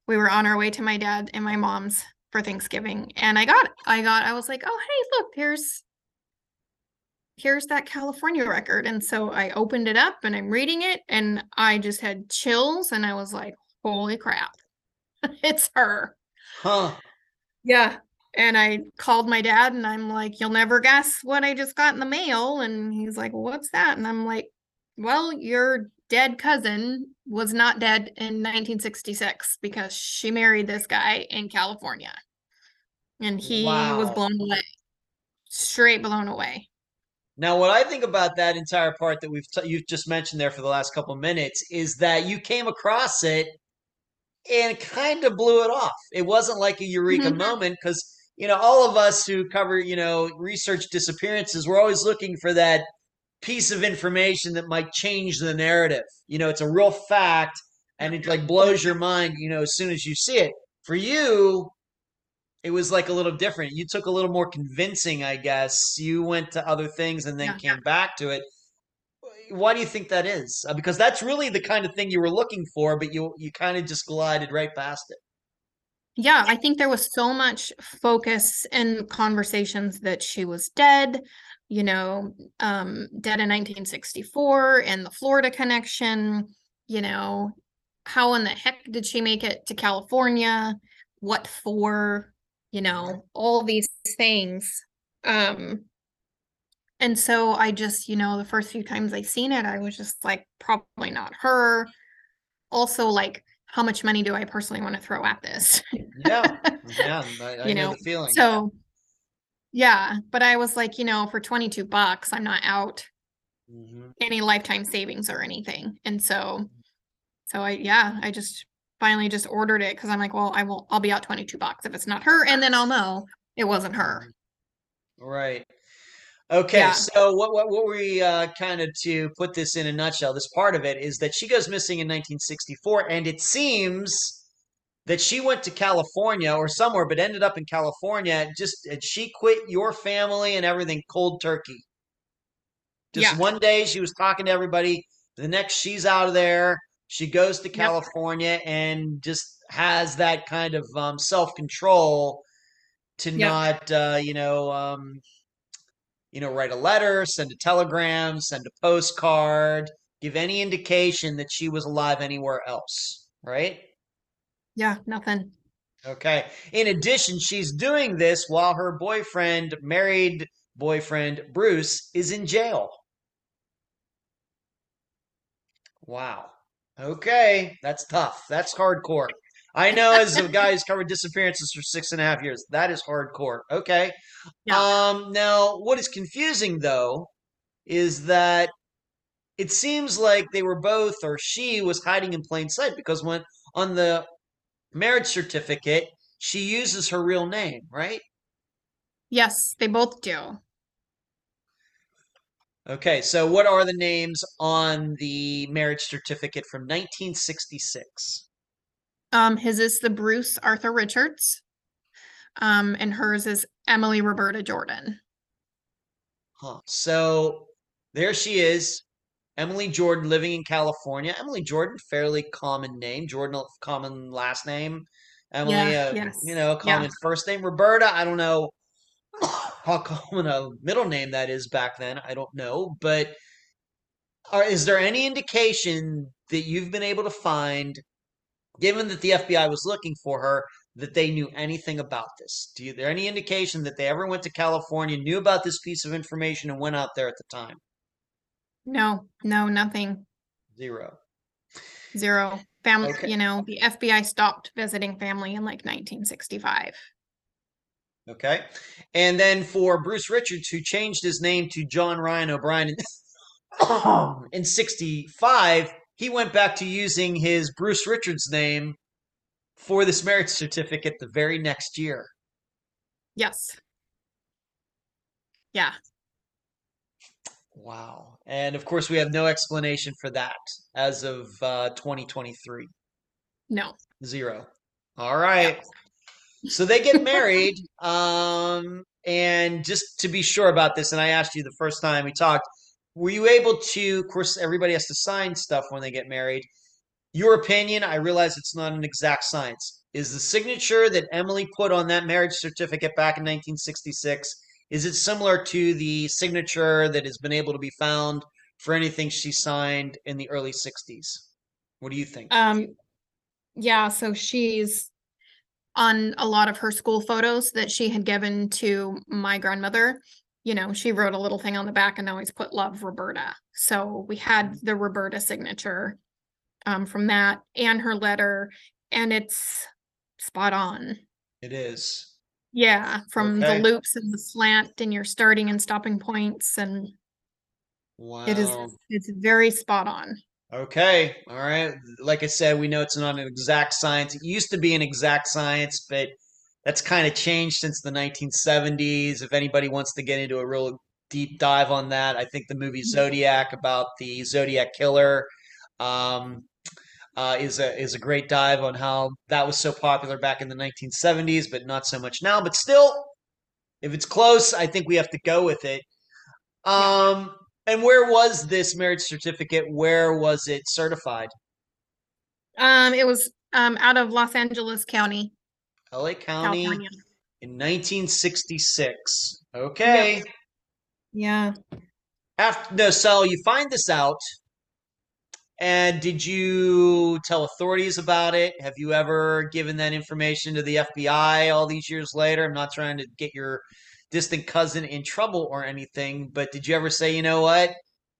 Speaker 2: we were on our way to my dad and my mom's for Thanksgiving. And I got I got I was like, "Oh, hey, look, here's here's that California record." And so I opened it up and I'm reading it and I just had chills and I was like, "Holy crap. it's her."
Speaker 1: Huh.
Speaker 2: Yeah. And I called my dad and I'm like, "You'll never guess what I just got in the mail." And he's like, well, "What's that?" And I'm like, "Well, your dead cousin was not dead in 1966 because she married this guy in California." And he was blown away. Straight blown away.
Speaker 1: Now, what I think about that entire part that we've t you've just mentioned there for the last couple of minutes is that you came across it and kind of blew it off. It wasn't like a eureka
Speaker 2: Mhm.
Speaker 1: moment because, you know, all of us who cover, you know, research disappearances, we're always looking for that piece of information that might change the narrative. You know, it's a real fact and it like blows your mind, you know, as soon as you see it. For you, it was like a little different. You took a little more convincing, I guess. You went to other things and then
Speaker 2: Yeah.
Speaker 1: came back to it. Why do you think that is? Uh, Because that's really the kind of thing you were looking for, but you you kind of just glided right past it.
Speaker 2: Yeah, I think there was so much focus and conversations that she was dead, you know, um, dead in 1964 and the Florida connection, you know, how in the heck did she make it to California? What for? You know, all these things. Um, and so I just, you know, the first few times I seen it, I was just like, probably not her. Also, like, how much money do I personally want to throw at this?
Speaker 1: Yeah, yeah, I, I
Speaker 2: you
Speaker 1: know
Speaker 2: know,
Speaker 1: the feeling.
Speaker 2: so yeah, but I was like, you know, for 22 bucks, I'm not out
Speaker 1: Mhm.
Speaker 2: any lifetime savings or anything. And so, so I, yeah, I just finally just ordered it because I'm like, well, I will, I'll be out 22 bucks if it's not her. And then I'll know it wasn't her.
Speaker 1: Right. Okay,
Speaker 2: Yeah.
Speaker 1: so what what what we uh, kind of to put this in a nutshell, this part of it is that she goes missing in 1964, and it seems that she went to California or somewhere, but ended up in California. Just and she quit your family and everything cold turkey. Just
Speaker 2: Yeah.
Speaker 1: one day she was talking to everybody. The next she's out of there. She goes to
Speaker 2: Yep.
Speaker 1: California and just has that kind of um, self control to
Speaker 2: Yep.
Speaker 1: not, uh, you know, um, you know, write a letter, send a telegram, send a postcard, give any indication that she was alive anywhere else, right?
Speaker 2: Yeah. Nothing.
Speaker 1: Okay. In addition, she's doing this while her boyfriend, married boyfriend, Bruce, is in jail. Wow. Okay. That's tough. That's hardcore. I know as a guy who's covered disappearances for six and a half years, that is hardcore. Okay.
Speaker 2: Yeah.
Speaker 1: Um, now, what is confusing though is that it seems like they were both, or she was hiding in plain sight because when on the marriage certificate, she uses her real name, right?
Speaker 2: Yes, they both do.
Speaker 1: Okay, so what are the names on the marriage certificate from 1966?
Speaker 2: Um, his is the Bruce Arthur Richards. Um, and hers is Emily Roberta Jordan.
Speaker 1: Huh. So there she is, Emily Jordan living in California. Emily Jordan, fairly common name. Jordan, a common last name. Emily,
Speaker 2: Yeah,
Speaker 1: uh,
Speaker 2: yes.
Speaker 1: you know, a
Speaker 2: Yeah.
Speaker 1: common first name. Roberta, I don't know how common a middle name that is back then. I don't know, but are, is there any indication that you've been able to find, given that the FBI was looking for her, that they knew anything about this? Do you, there any indication that they ever went to California, knew about this piece of information, and went out there at the time?
Speaker 2: No, no, nothing.
Speaker 1: Zero.
Speaker 2: Zero. Family,
Speaker 1: Okay.
Speaker 2: you know, the FBI stopped visiting family in like 1965.
Speaker 1: Okay. And then for Bruce Richards, who changed his name to John Ryan O'Brien in, in 65, he went back to using his Bruce Richards name for this marriage certificate the very next year.
Speaker 2: Yes. Yeah.
Speaker 1: Wow. And of course, we have no explanation for that as of uh, 2023.
Speaker 2: No.
Speaker 1: Zero. All right. So they get married. Um, and just to be sure about this, and I asked you the first time we talked, were you able to, of course, everybody has to sign stuff when they get married. Your opinion, I realize it's not an exact science. is the signature that Emily put on that marriage certificate back in 1966 is it similar to the signature that has been able to be found for anything she signed in the early 60s? What do you think?
Speaker 2: Um, yeah, so she's on a lot of her school photos that she had given to my grandmother. You know, she wrote a little thing on the back and always put love Roberta. So we had the Roberta signature um, from that and her letter, and it's spot on.
Speaker 1: It is.
Speaker 2: Yeah, from
Speaker 1: Okay.
Speaker 2: the loops and the slant and your starting and stopping points, and
Speaker 1: Wow.
Speaker 2: it is it's very spot on.
Speaker 1: Okay. All right. Like I said, we know it's not an exact science. It used to be an exact science, but that's kind of changed since the 1970s. If anybody wants to get into a real deep dive on that, I think the movie Zodiac about the Zodiac killer um, uh, is a is a great dive on how that was so popular back in the 1970s, but not so much now. But still, if it's close, I think we have to go with it. Um, and where was this marriage certificate? Where was it certified?
Speaker 2: Um, it was um out of Los Angeles County,
Speaker 1: LA County
Speaker 2: California.
Speaker 1: in 1966. Okay.
Speaker 2: Yeah.
Speaker 1: After no, so you find this out, and did you tell authorities about it? Have you ever given that information to the FBI all these years later? I'm not trying to get your distant cousin in trouble or anything, but did you ever say, you know what?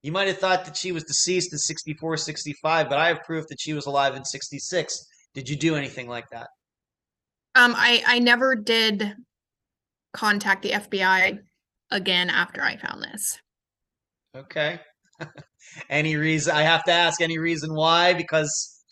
Speaker 1: You might have thought that she was deceased in 64, 65, but I have proof that she was alive in 66. Did you do anything like that?
Speaker 2: Um, I I never did contact the FBI again after I found this.
Speaker 1: Okay. any reason? I have to ask any reason why? Because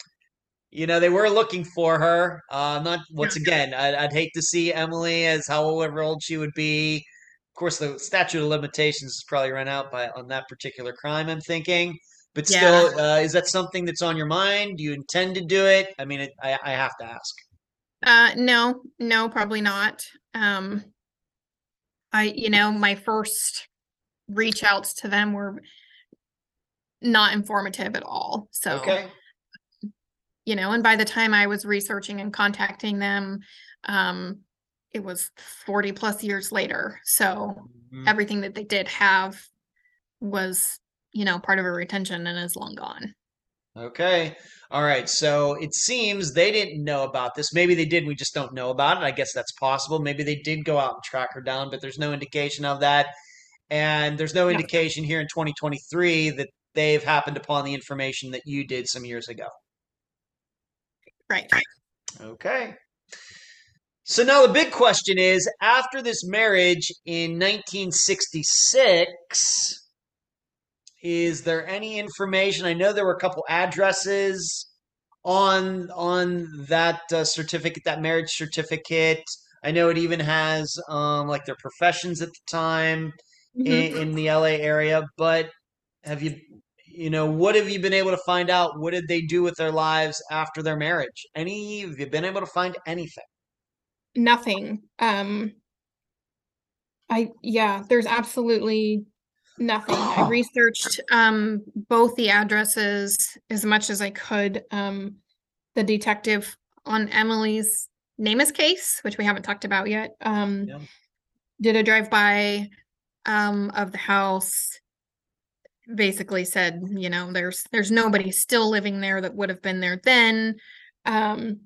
Speaker 1: you know they were looking for her. Uh, not once again. I'd, I'd hate to see Emily as however old she would be. Of course, the statute of limitations is probably run out by on that particular crime. I'm thinking, but still, uh, is that something that's on your mind? Do you intend to do it? I mean, it, I, I have to ask.
Speaker 2: Uh, no, no, probably not. Um, I, you know, my first reach outs to them were not informative at all. So,
Speaker 1: Okay.
Speaker 2: you know, and by the time I was researching and contacting them, um, it was 40 plus years later. So
Speaker 1: Mhm.
Speaker 2: everything that they did have was, you know, part of a retention and is long gone.
Speaker 1: Okay. All right. So it seems they didn't know about this. Maybe they did. We just don't know about it. I guess that's possible. Maybe they did go out and track her down, but there's no indication of that. And there's no
Speaker 2: No.
Speaker 1: indication here in 2023 that they've happened upon the information that you did some years ago.
Speaker 2: Right.
Speaker 1: Okay. So now the big question is after this marriage in 1966, is there any information? I know there were a couple addresses on on that uh, certificate, that marriage certificate. I know it even has um, like their professions at the time
Speaker 2: Mhm.
Speaker 1: in, in the LA area. But have you, you know, what have you been able to find out? What did they do with their lives after their marriage? Any? Have you been able to find anything?
Speaker 2: Nothing. Um, I, yeah, there's absolutely nothing. I researched um both the addresses as much as I could. Um, the detective on Emily's NamUs case, which we haven't talked about yet, um,
Speaker 1: Yeah.
Speaker 2: did a drive-by um of the house. Basically said, you know, there's there's nobody still living there that would have been there then. Um,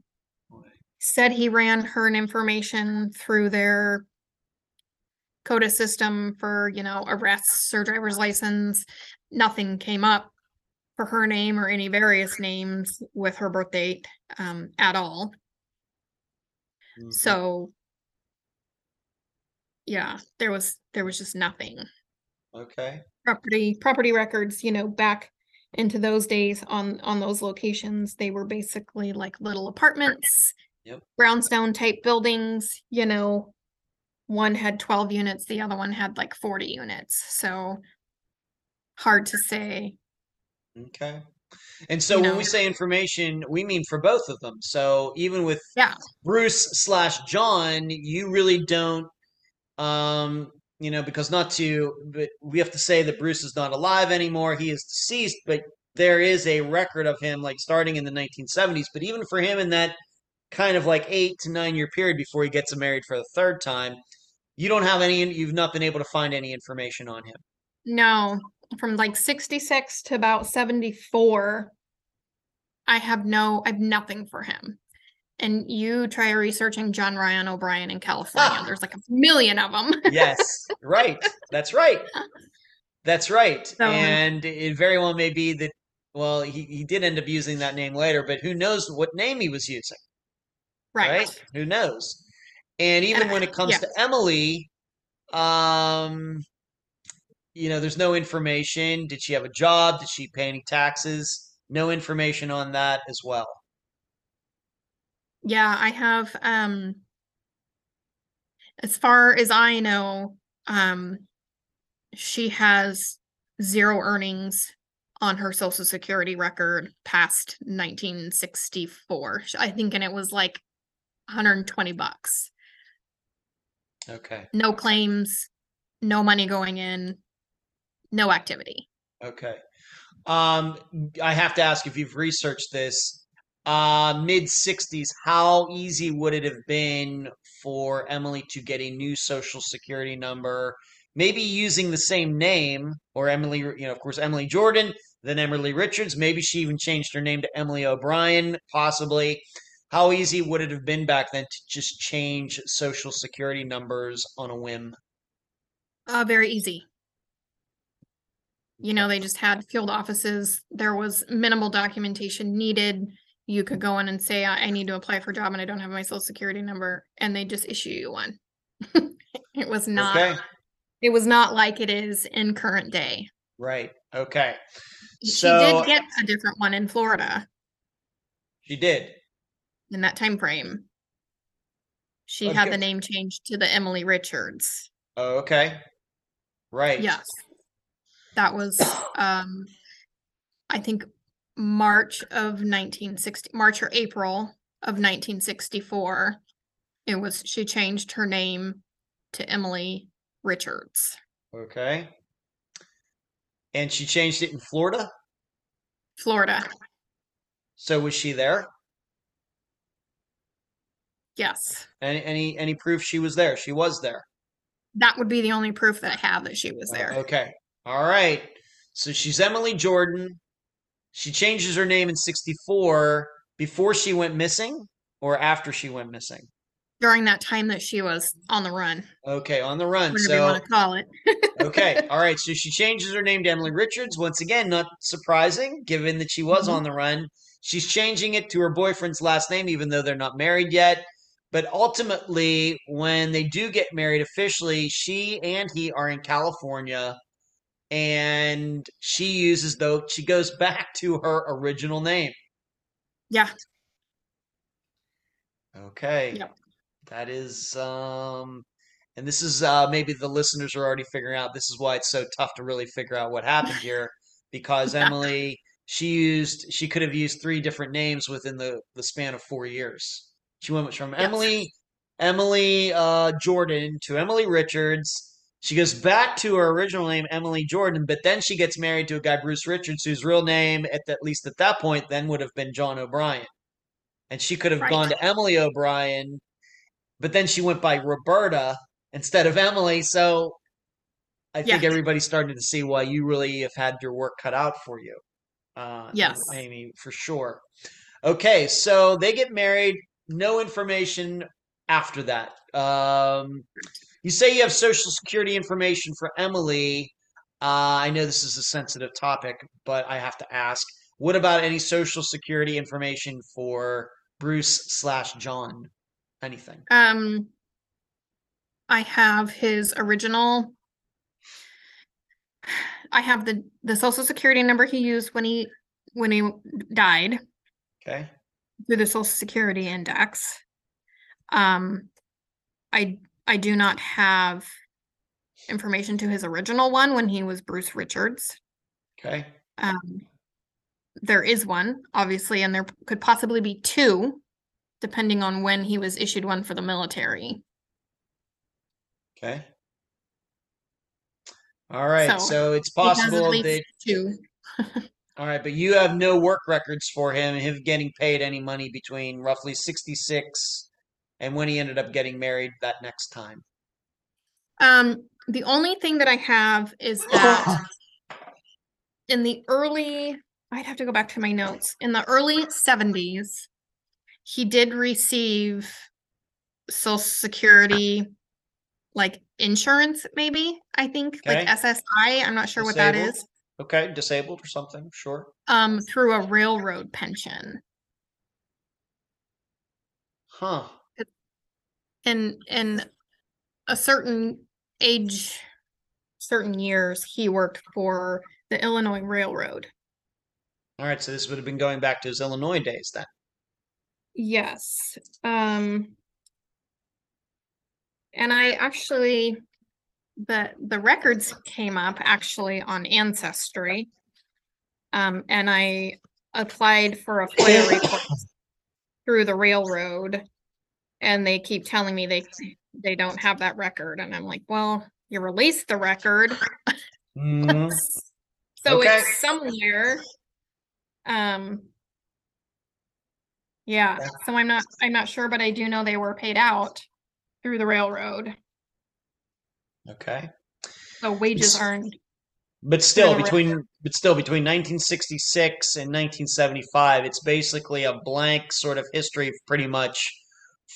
Speaker 2: said he ran her information through their CODA system for, you know, arrests or driver's license. Nothing came up for her name or any various names with her birth date um, at all.
Speaker 1: Mhm.
Speaker 2: So yeah, there was there was just nothing.
Speaker 1: okay.
Speaker 2: Property property records, you know, back into those days on on those locations, they were basically like little apartments.
Speaker 1: Yep.
Speaker 2: Brownstone type buildings, you know, one had 12 units, the other one had like 40 units. So hard to say.
Speaker 1: Okay. And so
Speaker 2: You
Speaker 1: when
Speaker 2: know.
Speaker 1: we say information, we mean for both of them. So even with
Speaker 2: Yeah.
Speaker 1: Bruce slash John, you really don't, um, you know, because not to, but we have to say that Bruce is not alive anymore. He is deceased, but there is a record of him like starting in the 1970s. But even for him in that kind of like eight to nine year period before he gets married for the third time. You don't have any, you've not been able to find any information on him.
Speaker 2: No, from like 66 to about 74, I have no, I have nothing for him. And you try researching John Ryan O'Brien in California. Ah! There's like a million of them.
Speaker 1: yes, right. That's right. That's right.
Speaker 2: So- um,
Speaker 1: and it very well may be that, well, he, he did end up using that name later, but who knows what name he was using,
Speaker 2: Right.
Speaker 1: right? Who knows? And even
Speaker 2: And-
Speaker 1: when it comes
Speaker 2: yeah.
Speaker 1: to Emily, um, you know, there's no information. Did she have a job? Did she pay any taxes? No information on that as well.
Speaker 2: Yeah, I have um as far as I know, um she has zero earnings on her social security record past 1964. I think and it was like 120 bucks.
Speaker 1: Okay.
Speaker 2: No claims, no money going in, no activity.
Speaker 1: Okay. Um, I have to ask if you've researched this. Uh, mid 60s, how easy would it have been for Emily to get a new social security number? Maybe using the same name, or Emily, you know, of course, Emily Jordan, then Emily Richards. Maybe she even changed her name to Emily O'Brien, possibly. How easy would it have been back then to just change social security numbers on a whim?
Speaker 2: Uh very easy. You know, they just had field offices. There was minimal documentation needed. You could go in and say, I, I need to apply for a job and I don't have my social security number, and they just issue you one. it was not
Speaker 1: Okay.
Speaker 2: it was not like it is in current day.
Speaker 1: Right. Okay.
Speaker 2: she
Speaker 1: So-
Speaker 2: did get a different one in Florida
Speaker 1: She did.
Speaker 2: In that time frame. She had the name changed to the Emily Richards.
Speaker 1: Oh, okay. Right.
Speaker 2: Yes. That was um I think March of 1960 March or April of 1964. It was she changed her name to Emily Richards.
Speaker 1: Okay. And she changed it in Florida.
Speaker 2: Florida.
Speaker 1: So was she there?
Speaker 2: Yes.
Speaker 1: Any any any proof she was there? She was there.
Speaker 2: That would be the only proof that I have that she was
Speaker 1: Uh,
Speaker 2: there.
Speaker 1: okay. All right. So she's Emily Jordan. She changes her name in 64 before she went missing or after she went missing?
Speaker 2: During that time that she was on the run,
Speaker 1: Okay, on the run.
Speaker 2: whatever you want to call it.
Speaker 1: okay, all right. So she changes her name to Emily Richards. Once again, not surprising given that she was
Speaker 2: Mhm.
Speaker 1: on the run. She's changing it to her boyfriend's last name, even though they're not married yet. But ultimately, when they do get married officially, she and he are in California. And she uses, though, she goes back to her original name.
Speaker 2: Yeah.
Speaker 1: Okay.
Speaker 2: Yep.
Speaker 1: That is um and this is uh maybe the listeners are already figuring out this is why it's so tough to really figure out what happened here because
Speaker 2: Yeah.
Speaker 1: Emily she used she could have used three different names within the the span of 4 years. She went from
Speaker 2: Yes.
Speaker 1: Emily Emily uh Jordan to Emily Richards. She goes back to her original name Emily Jordan, but then she gets married to a guy Bruce Richards whose real name at, at least at that point then would have been John O'Brien and she could have
Speaker 2: Right.
Speaker 1: gone to Emily O'Brien, but then she went by Roberta instead of Emily. So I think everybody's starting to see why you really have had your work cut out for you. Uh,
Speaker 2: Yes.
Speaker 1: Amy, for sure. Okay, so they get married. No information after that. Um, you say you have social security information for Emily. Uh, I know this is a sensitive topic, but I have to ask: What about any social security information for Bruce slash John? Anything?
Speaker 2: Um, I have his original. I have the the social security number he used when he when he died
Speaker 1: Okay.
Speaker 2: Through the social security index. Um, I I do not have information to his original one when he was Bruce Richards.
Speaker 1: Okay.
Speaker 2: Um, there is one, obviously, and there could possibly be two, depending on when he was issued one for the military.
Speaker 1: Okay. All right.
Speaker 2: So,
Speaker 1: So, it's
Speaker 2: at
Speaker 1: possible
Speaker 2: least
Speaker 1: that
Speaker 2: two.
Speaker 1: All right, but you have no work records for him, him getting paid any money between roughly 66 and when he ended up getting married that next time.
Speaker 2: Um, the only thing that I have is that in the early, I'd have to go back to my notes. In the early 70s, he did receive Social Security, like insurance, maybe. I think like SSI. I'm not sure what that
Speaker 1: Disabled?
Speaker 2: is.
Speaker 1: Okay, disabled or something, sure.
Speaker 2: Um, through a railroad pension.
Speaker 1: Huh.
Speaker 2: in in a certain age certain years he worked for the illinois railroad
Speaker 1: All right, so this would have been going back to his Illinois days then.
Speaker 2: yes um and i actually the the records came up actually on ancestry um and i applied for a FOIA request through the railroad and they keep telling me they they don't have that record and i'm like well you released the record
Speaker 1: Mhm.
Speaker 2: so
Speaker 1: Okay.
Speaker 2: it's somewhere um yeah
Speaker 1: Yeah.
Speaker 2: so i'm not i'm not sure but i do know they were paid out through the railroad
Speaker 1: Okay.
Speaker 2: so wages earned
Speaker 1: But still between but still between 1966 and 1975, it's basically a blank sort of history pretty much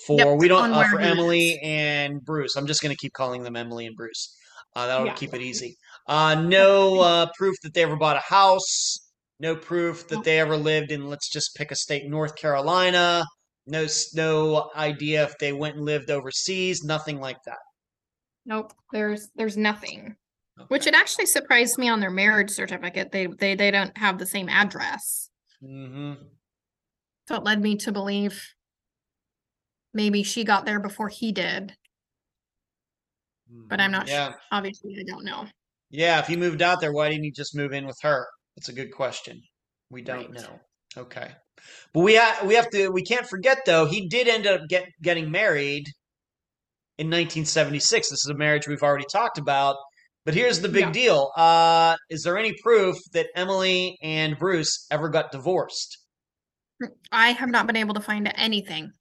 Speaker 1: for
Speaker 2: Yep,
Speaker 1: we don't uh, for Emily
Speaker 2: is.
Speaker 1: and Bruce. I'm just going to keep calling them Emily and Bruce. Uh, that'll
Speaker 2: Yeah.
Speaker 1: keep it easy. Uh, no uh, proof that they ever bought a house. No proof that they ever lived in. Let's just pick a state, North Carolina. No, no idea if they went and lived overseas. Nothing like that.
Speaker 2: Nope there's there's nothing which it actually surprised me on their marriage certificate they they they don't have the same address
Speaker 1: hmm
Speaker 2: so it led me to believe maybe she got there before he did but i'm not
Speaker 1: Yeah.
Speaker 2: sure obviously i don't know
Speaker 1: Yeah, if he moved out there, why didn't he just move in with her? That's a good question. We don't
Speaker 2: Right.
Speaker 1: know. Okay. But we ha- we have to we can't forget though, he did end up get getting married in 1976. This is a marriage we've already talked about. But here's the big
Speaker 2: Yeah.
Speaker 1: deal. Uh is there any proof that Emily and Bruce ever got divorced?
Speaker 2: i have not been able to find anything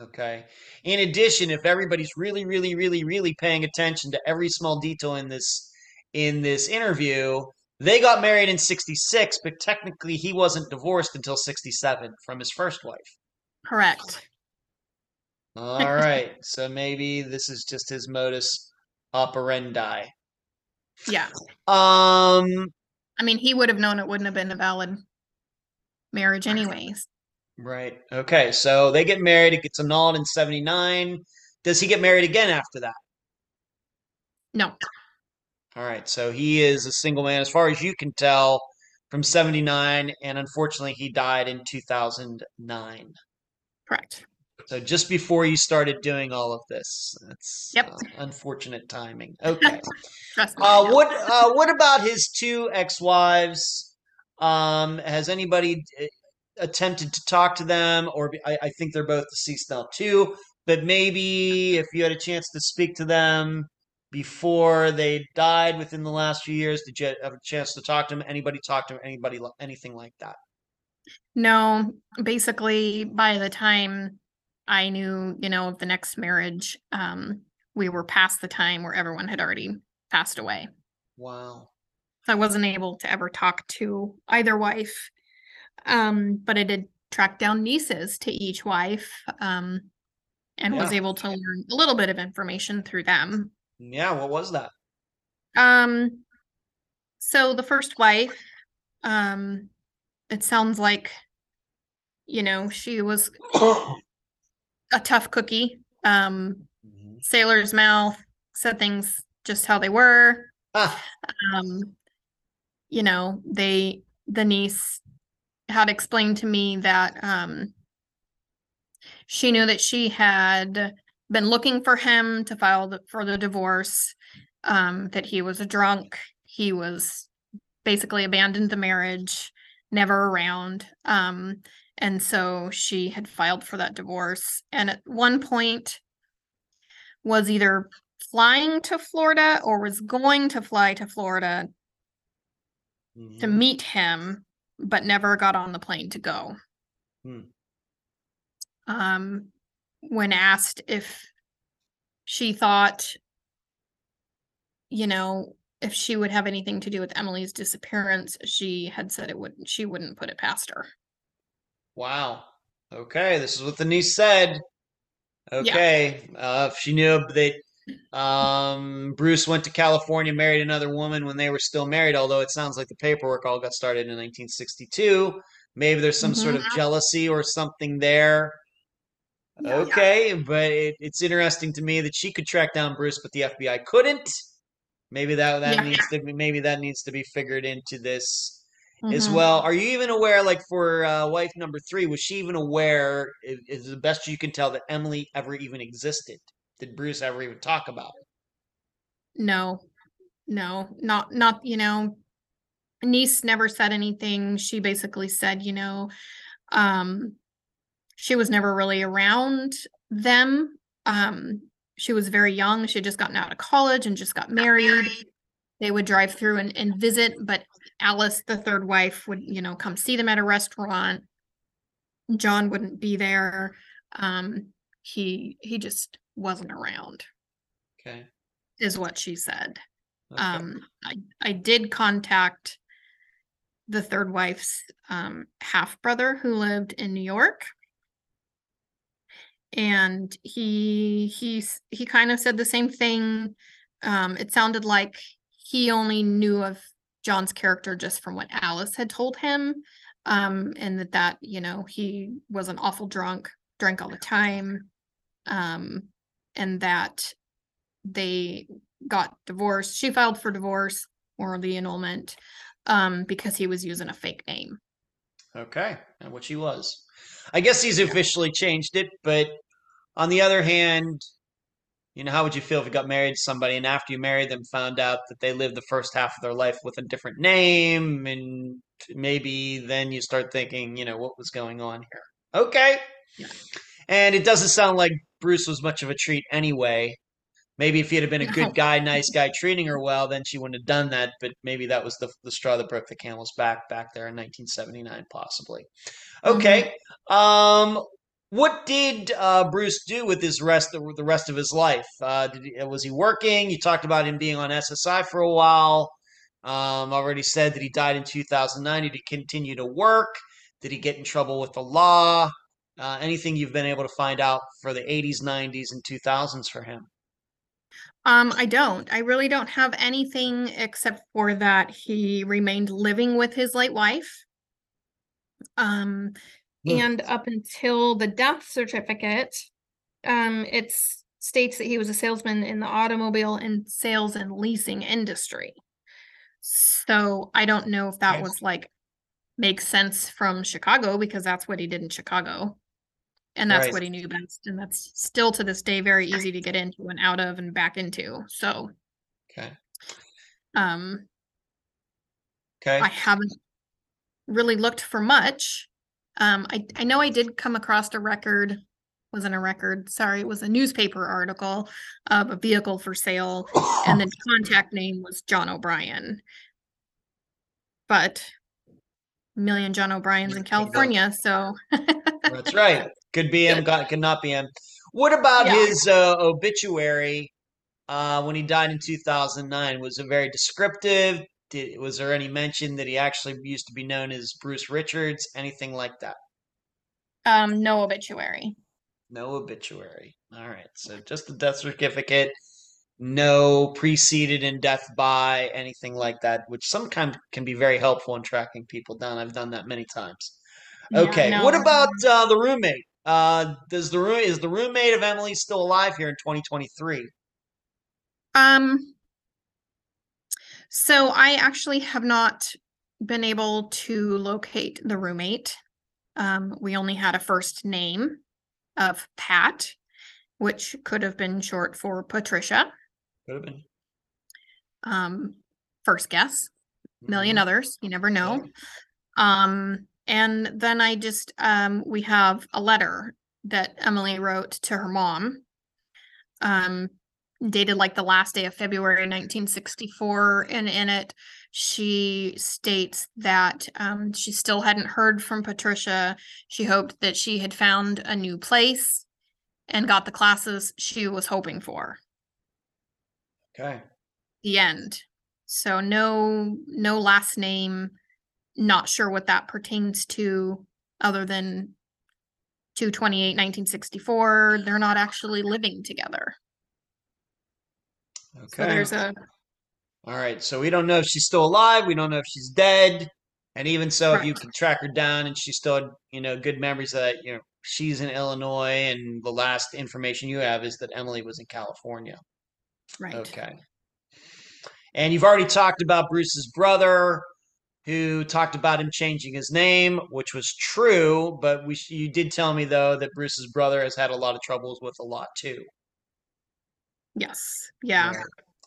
Speaker 1: Okay. In addition, if everybody's really, really, really, really paying attention to every small detail in this in this interview, they got married in 66, but technically he wasn't divorced until 67 from his first wife.
Speaker 2: correct
Speaker 1: All right. So maybe this is just his modus operandi.
Speaker 2: yeah
Speaker 1: Um
Speaker 2: I mean, he would have known it wouldn't have been a valid marriage anyways.
Speaker 1: right. Okay. So they get married, it gets annulled in 79. Does he get married again after that?
Speaker 2: No,
Speaker 1: All right, so he is a single man, as far as you can tell, from 79, and unfortunately, he died in 2009.
Speaker 2: correct.
Speaker 1: So just before you started doing all of this. That's
Speaker 2: Yep.
Speaker 1: uh, unfortunate timing. Okay.
Speaker 2: Trust me. I
Speaker 1: uh, what uh, what about his two ex-wives? Um, has anybody uh, attempted to talk to them, or I, I think they're both deceased now too. But maybe if you had a chance to speak to them before they died within the last few years, did you have a chance to talk to them? Anybody talk to them? Anybody anything like that?
Speaker 2: No, basically, by the time I knew, you know, of the next marriage, um, we were past the time where everyone had already passed away.
Speaker 1: Wow.
Speaker 2: So I wasn't able to ever talk to either wife. Um, but I did track down nieces to each wife, um, and was able to learn a little bit of information through them.
Speaker 1: Yeah. What was that?
Speaker 2: Um, so the first wife, um, it sounds like, you know, she was a tough cookie. Um,
Speaker 1: Mhm.
Speaker 2: sailor's mouth, said things just how they were.
Speaker 1: Ah,
Speaker 2: Um, you know, they the niece had explained to me that um she knew that she had been looking for him to file the, for the divorce, um, that he was a drunk, he was basically abandoned the marriage, never around. Um, and so she had filed for that divorce. And at one point was either flying to Florida or was going to fly to Florida to
Speaker 1: Mhm.
Speaker 2: meet him, but never got on the plane to go.
Speaker 1: Hmm.
Speaker 2: Um, when asked if she thought, you know, if she would have anything to do with Emily's disappearance, she had said it wouldn't, she wouldn't put it past her.
Speaker 1: Wow. Okay, this is what the niece said. Okay, uh, if she knew that um, Bruce went to California, married another woman when they were still married, although it sounds like the paperwork all got started in 1962. Maybe there's some sort of jealousy or something there.
Speaker 2: Yeah.
Speaker 1: Okay, but it, it's interesting to me that she could track down Bruce, but the FBI couldn't. Maybe that that
Speaker 2: Yeah.
Speaker 1: needs to be maybe that needs to be figured into this as
Speaker 2: Mhm.
Speaker 1: well. Are you even aware, like for uh, wife number three, was she even aware? Is, is the best you can tell that Emily ever even existed? Did Bruce ever even talk about it?
Speaker 2: No, no, not, not, you know, niece never said anything. She basically said, you know, um, she was never really around them. Um, she was very young. She had just gotten out of college and just got married. They would drive through and, and visit, but Alice, the third wife, would, you know, come see them at a restaurant. John wouldn't be there. Um, he he just wasn't around,
Speaker 1: Okay.
Speaker 2: is what she said.
Speaker 1: okay.
Speaker 2: Um, I I did contact the third wife's um half brother who lived in New York. And he he's he kind of said the same thing. Um, it sounded like he only knew of John's character just from what Alice had told him. Um, and that that, you know, he was an awful drunk, drank all the time. Um, and that they got divorced. She filed for divorce or the annulment um because he was using a fake name.
Speaker 1: Okay, and what she was. I guess he's officially changed it, but on the other hand, you know, how would you feel if you got married to somebody and after you married them found out that they lived the first half of their life with a different name and maybe then you start thinking, you know, what was going on here? Okay.
Speaker 2: Yeah.
Speaker 1: And it doesn't sound like Bruce was much of a treat anyway. Maybe if he had been a good guy, nice guy, treating her well, then she wouldn't have done that. But maybe that was the, the straw that broke the camel's back back there in 1979, possibly. Okay. Um, what did uh, Bruce do with his rest the rest of his life? Uh, he, was he working? You talked about him being on SSI for a while. Um, already said that he died in 2009. Did he continue to work? Did he get in trouble with the law? Uh, anything you've been able to find out for the 80s, 90s, and 2000s for him?
Speaker 2: Um, I don't. I really don't have anything except for that he remained living with his late wife. Um,
Speaker 1: Hmm.
Speaker 2: and up until the death certificate, um, it states that he was a salesman in the automobile and sales and leasing industry. So I don't know if that was like makes sense from Chicago because that's what he did in Chicago. And that's
Speaker 1: Right.
Speaker 2: what he knew best. And that's still to this day very easy to get into and out of and back into. So
Speaker 1: Okay.
Speaker 2: um
Speaker 1: Okay.
Speaker 2: I haven't really looked for much. Um, I, I know I did come across a record, wasn't a record, sorry, it was a newspaper article of a vehicle for sale, and the contact name was John O'Brien. But a million John O'Briens in California, so
Speaker 1: That's right. Could be him, got- could not be him. What about
Speaker 2: Yeah.
Speaker 1: his uh, obituary uh, when he died in 2009? Was it very descriptive? Did, was there any mention that he actually used to be known as Bruce Richards? Anything like that?
Speaker 2: um, no obituary.
Speaker 1: No obituary. All right. So just the death certificate. No preceded in death by anything like that, which sometimes can be very helpful in tracking people down. I've done that many times.
Speaker 2: Yeah,
Speaker 1: Okay. What about uh, the roommate? Uh, does the room is the roommate of Emily still alive here in 2023?
Speaker 2: Um, so I actually have not been able to locate the roommate. Um, we only had a first name of Pat, which could have been short for Patricia.
Speaker 1: Could have been.
Speaker 2: Um, first guess, 1000000
Speaker 1: Mhm.
Speaker 2: others, you never know. Um, and then I just um we have a letter that Emily wrote to her mom. Um, dated like the last day of February 1964. And in it, she states that um, she still hadn't heard from Patricia. She hoped that she had found a new place and got the classes she was hoping for.
Speaker 1: Okay.
Speaker 2: The end. So no no last name, not sure what that pertains to other than 228 1964. They're not actually living together.
Speaker 1: Okay.
Speaker 2: So there's a
Speaker 1: All right. So we don't know if she's still alive. We don't know if she's dead. And even so, if you can track her down and she still had, you know, good memories that, you know, she's in Illinois and the last information you have is that Emily was in California.
Speaker 2: right.
Speaker 1: Okay. And you've already talked about Bruce's brother, who talked about him changing his name, which was true. But we, you did tell me though that Bruce's brother has had a lot of troubles with a lot too.
Speaker 2: Yes. Yeah.
Speaker 1: Right.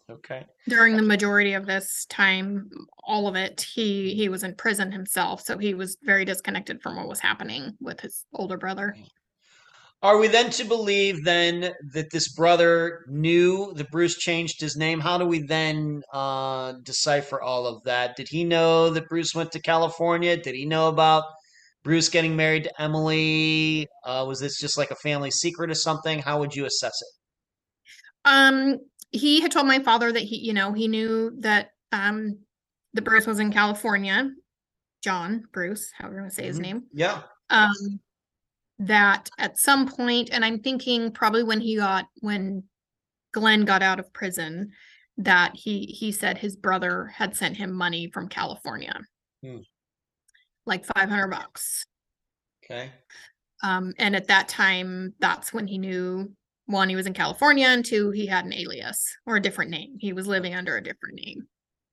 Speaker 1: Okay.
Speaker 2: During the majority of this time, all of it, he he was in prison himself, so he was very disconnected from what was happening with his older brother.
Speaker 1: Are we then to believe then that this brother knew that Bruce changed his name? How do we then uh, decipher all of that? Did he know that Bruce went to California? Did he know about Bruce getting married to Emily? Uh, was this just like a family secret or something? How would you assess it?
Speaker 2: Um, he had told my father that he, you know, he knew that um the Bruce was in California. John Bruce, however you want to say his
Speaker 1: Mhm.
Speaker 2: name.
Speaker 1: Yeah.
Speaker 2: Um, that at some point, and I'm thinking probably when he got when Glenn got out of prison, that he he said his brother had sent him money from California,
Speaker 1: Hmm.
Speaker 2: like 500 bucks.
Speaker 1: Okay.
Speaker 2: Um, and at that time, that's when he knew one, he was in California, and two, he had an alias or a different name. He was living under a different name.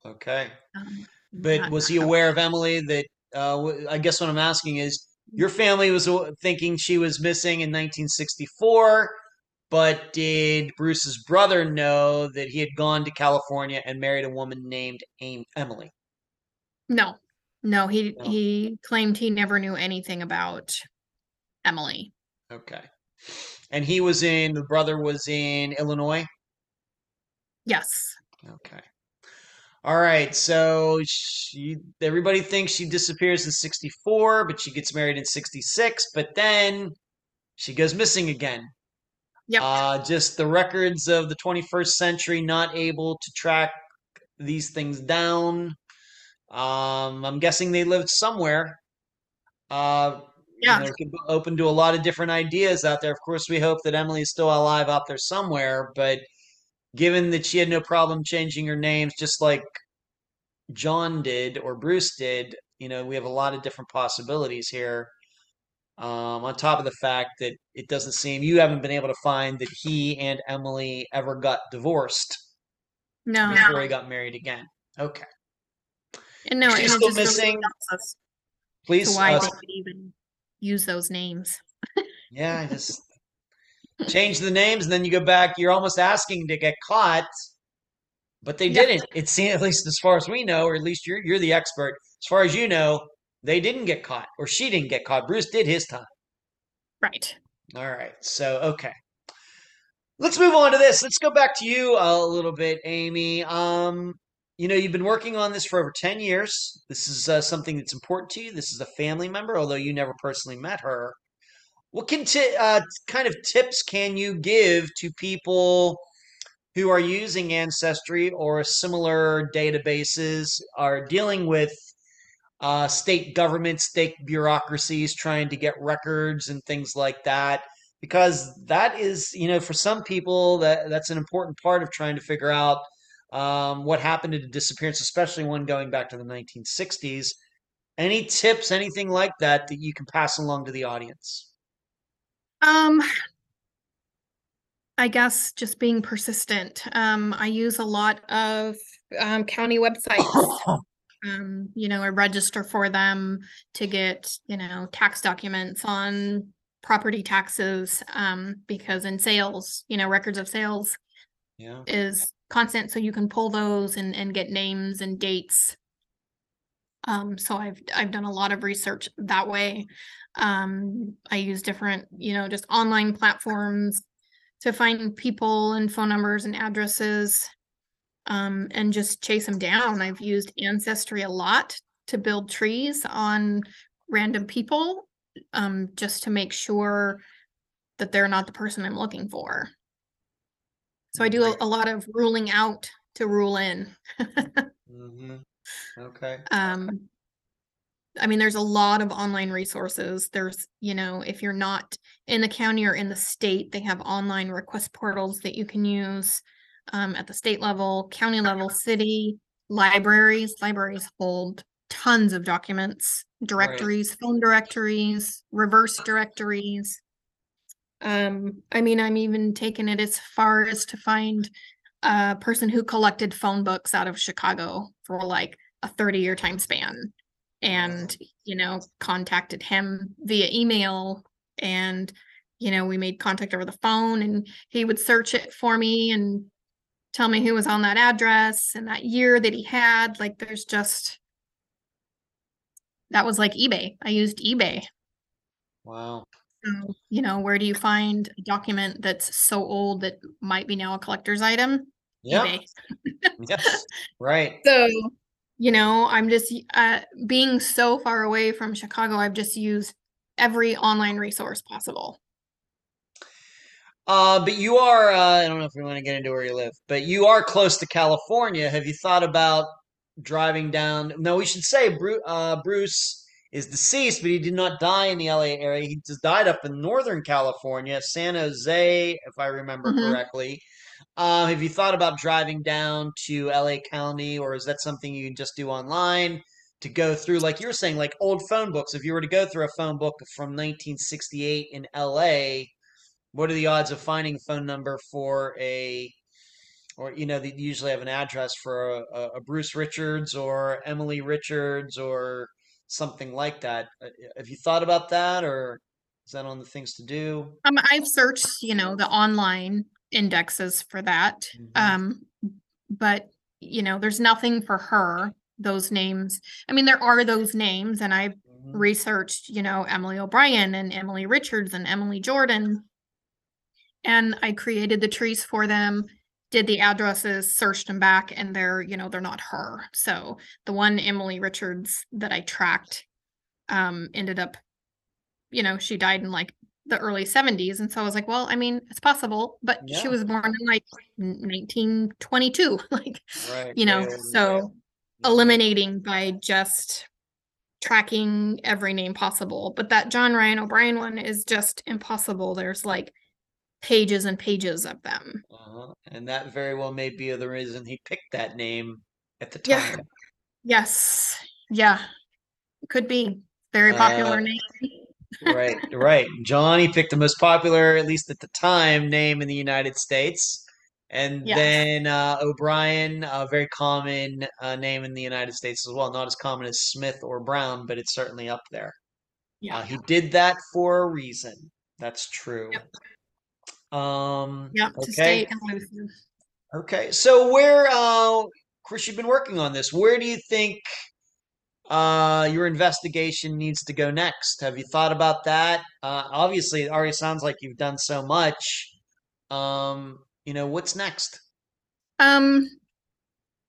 Speaker 1: Okay.
Speaker 2: Um,
Speaker 1: But was he aware of Emily? That uh, I guess what I'm asking is, your family was thinking she was missing in 1964, but did Bruce's brother know that he had gone to California and married a woman named Emily?
Speaker 2: No, no, he
Speaker 1: No.
Speaker 2: he claimed he never knew anything about Emily.
Speaker 1: Okay. And he was in. The brother was in Illinois.
Speaker 2: Yes.
Speaker 1: Okay. All right. So she, everybody thinks she disappears in 64, but she gets married in 66, but then she goes missing again.
Speaker 2: Yep.
Speaker 1: Uh, just the records of the 21st century not able to track these things down. Um, I'm guessing they lived somewhere. Uh, you
Speaker 2: Yeah.
Speaker 1: know, it could be open to a lot of different ideas out there. Of course, we hope that Emily is still alive out there somewhere, but given that she had no problem changing her names, just like John did or Bruce did, you know, we have a lot of different possibilities here. Um, on top of the fact that it doesn't seem you haven't been able to find that he and Emily ever got divorced
Speaker 2: no,
Speaker 1: before he got married again. Okay,
Speaker 2: and no,
Speaker 1: She's still missing. please.
Speaker 2: why
Speaker 1: uh,
Speaker 2: they even use those names.
Speaker 1: yeah, I just change the names, and then you go back. You're almost asking to get caught, but they
Speaker 2: Yeah.
Speaker 1: didn't. It seems, at least as far as we know, or at least you're you're the expert. As far as you know, they didn't get caught, or she didn't get caught. Bruce did his time.
Speaker 2: Right.
Speaker 1: All right. So, okay. Let's move on to this. Let's go back to you a little bit, Amy. Um, you know, you've been working on this for over 10 years. This is uh, something that's important to you. This is a family member, although you never personally met her. What can ti uh, kind of tips can you give to people who are using Ancestry or similar databases, are dealing with uh, state governments, state bureaucracies trying to get records and things like that. Because that is, you know, for some people, that that's an important part of trying to figure out um, what happened to the disappearance, especially one going back to the 1960s. Any tips, anything like that, that you can pass along to the audience?
Speaker 2: Um, I guess just being persistent. Um, I use a lot of um, county websites. Um, you know, I register for them to get, you know, tax documents on property taxes. Um, because in sales, you know, records of sales
Speaker 1: Yeah.
Speaker 2: is constant, so you can pull those and and get names and dates. Um, so I've I've done a lot of research that way. Um, I use different, you know, just online platforms to find people and phone numbers and addresses um, and just chase them down. I've used Ancestry a lot to build trees on random people um, just to make sure that they're not the person I'm looking for. So I do a, a lot of ruling out to rule in.
Speaker 1: hmm Okay.
Speaker 2: um, I mean, there's a lot of online resources. There's, you know, if you're not in the county or in the state, they have online request portals that you can use um, at the state level, county level, city, libraries. Libraries hold tons of documents, directories, phone directories, reverse directories. Um, I mean, I'm even taking it as far as to find a person who collected phone books out of Chicago for like a 30 year time span and you know contacted him via email and you know we made contact over the phone and he would search it for me and tell me who was on that address and that year that he had like there's just that was like ebay i used ebay
Speaker 1: Wow.
Speaker 2: So you know where do you find a document that's so old that might be now a collector's item
Speaker 1: Yeah. Yes. Right.
Speaker 2: So, you know, I'm just uh, being so far away from Chicago. I've just used every online resource possible.
Speaker 1: Uh, but you are, uh, I don't know if we want to get into where you live, but you are close to California. Have you thought about driving down? No, we should say Bruce, uh, Bruce is deceased, but he did not die in the LA area. He just died up in Northern California, San Jose, if I remember
Speaker 2: Mhm.
Speaker 1: correctly. Uh, have you thought about driving down to LA County, or is that something you can just do online to go through, like you were saying, like old phone books? If you were to go through a phone book from 1968 in LA, what are the odds of finding a phone number for a or you know they usually have an address for a, a bruce richards or emily richards or something like that Uh, have you thought about that or is that on the things to do
Speaker 2: Um, I've searched, you know, the online indexes for that.
Speaker 1: Mhm.
Speaker 2: Um, but you know, there's nothing for her. Those names. I mean, there are those names, and I've
Speaker 1: Mhm.
Speaker 2: researched, you know, Emily O'Brien and Emily Richards and Emily Jordan. And I created the trees for them, did the addresses, searched them back, and they're, you know, they're not her. So the one Emily Richards that I tracked um ended up, you know, she died in like the early 70s. And so I was like, well, I mean, it's possible, but
Speaker 1: Yeah.
Speaker 2: she was born in like 1922. like,
Speaker 1: right
Speaker 2: you know,
Speaker 1: way over there.
Speaker 2: so eliminating by just tracking every name possible. But that John Ryan O'Brien one is just impossible. There's like pages and pages of them.
Speaker 1: uh-huh. and that very well may be the reason he picked that name at the time. Yeah.
Speaker 2: Yes. Yeah. Could be. Very popular
Speaker 1: Uh,
Speaker 2: name.
Speaker 1: right right johnny picked the most popular at least at the time name in the united states and
Speaker 2: Yes.
Speaker 1: then uh, o'brien a very common uh, name in the united states as well not as common as smith or brown but it's certainly up there
Speaker 2: Yeah.
Speaker 1: uh, he did that for a reason that's true um.
Speaker 2: To
Speaker 1: okay.
Speaker 2: stay
Speaker 1: okay so where uh course you've been working on this. Where do you think uh your investigation needs to go next? Have you thought about that? Uh obviously it already sounds like you've done so much. Um you know what's next?
Speaker 2: Um,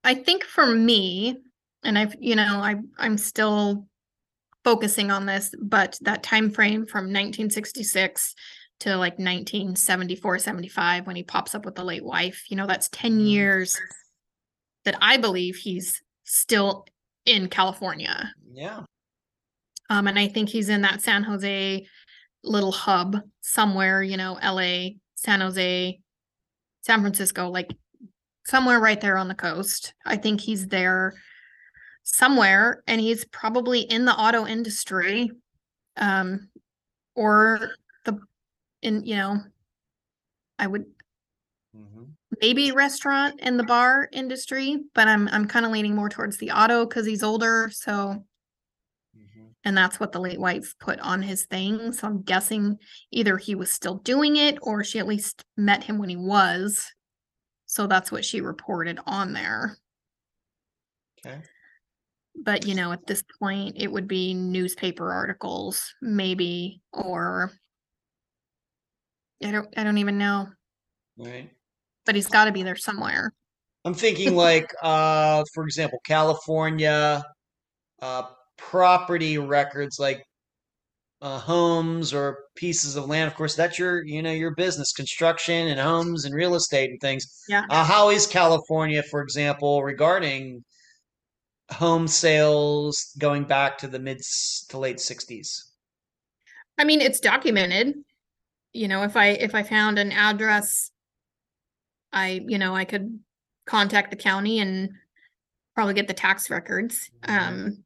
Speaker 2: I think for me, and I've, you know, I I'm still focusing on this, but that time frame from 1966 to like 1974, 75 when he pops up with the late wife, you know, that's 10
Speaker 1: Mhm.
Speaker 2: years that I believe he's still in California.
Speaker 1: yeah
Speaker 2: Um, and I think he's in that San Jose little hub somewhere, you know, LA, San Jose, San Francisco, like somewhere right there on the coast. I think he's there somewhere and he's probably in the auto industry um or in you know I would
Speaker 1: hmm
Speaker 2: maybe restaurant and the bar industry, but I'm I'm kind of leaning more towards the auto cuz he's older, so
Speaker 1: hmm
Speaker 2: and that's what the late wife put on his thing. So I'm guessing either he was still doing it or she at least met him when he was. So that's what she reported on there.
Speaker 1: okay
Speaker 2: But you know, at this point it would be newspaper articles maybe or I don't I don't even know.
Speaker 1: Right.
Speaker 2: but he's got to be there somewhere.
Speaker 1: I'm thinking like, uh, for example, California, uh, property records like uh, homes or pieces of land. Of course, that's your, you know, your business, construction and homes and real estate and things.
Speaker 2: Yeah.
Speaker 1: Uh, how is California, for example, regarding home sales going back to the mid to late 60s?
Speaker 2: I mean, it's documented. You know, if I if I found an address, I you know I could contact the county and probably get the tax records. Um,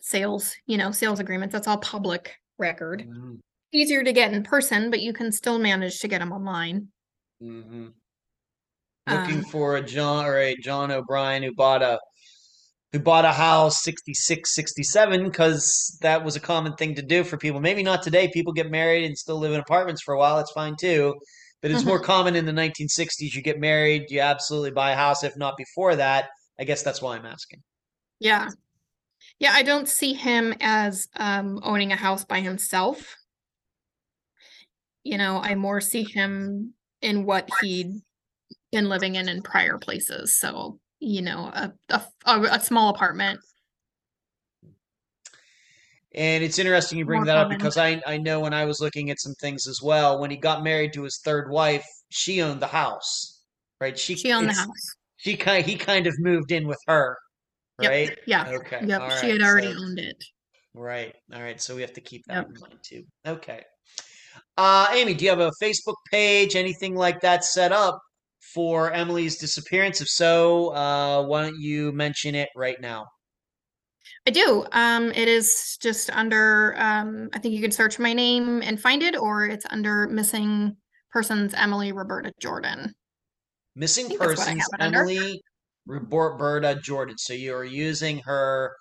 Speaker 2: sales, you know, sales agreements. That's all public record.
Speaker 1: Mhm.
Speaker 2: Easier to get in person, but you can still manage to get them online.
Speaker 1: Mhm. Looking
Speaker 2: Um,
Speaker 1: for a John or a John O'Brien who bought a who bought a house 66 67 because that was a common thing to do for people. Maybe not today. People get married and still live in apartments for a while. It's fine too. But it's more common in the 1960s you get married you absolutely buy a house if not before that. I guess that's why i'm asking.
Speaker 2: Yeah. Yeah, I don't see him as um owning a house by himself. You know, I more see him in what he'd been living in in prior places. So, you know, a a, a, a small apartment.
Speaker 1: and it's interesting you bring
Speaker 2: More
Speaker 1: that up because I, I know when i was looking at some things as well when he got married to his third wife she owned the house right she
Speaker 2: She owned the house.
Speaker 1: she kind he kind of moved in with her
Speaker 2: Yep.
Speaker 1: right
Speaker 2: Yeah.
Speaker 1: okay
Speaker 2: Yep.
Speaker 1: all
Speaker 2: she
Speaker 1: right,
Speaker 2: had already
Speaker 1: so-
Speaker 2: owned it.
Speaker 1: Right. All right. So we have to keep that
Speaker 2: Yep.
Speaker 1: in mind too. Okay. Uh, Amy, do you have a Facebook page, anything like that set up for Emily's disappearance? If so, uh, why don't you mention it right now?
Speaker 2: I do. Um, it is just under um I think you could search my name and find it, or it's under missing persons Emily Roberta Jordan.
Speaker 1: Missing
Speaker 2: think that's what I
Speaker 1: persons,
Speaker 2: have it under.
Speaker 1: Emily Roberta Jordan. So you are using her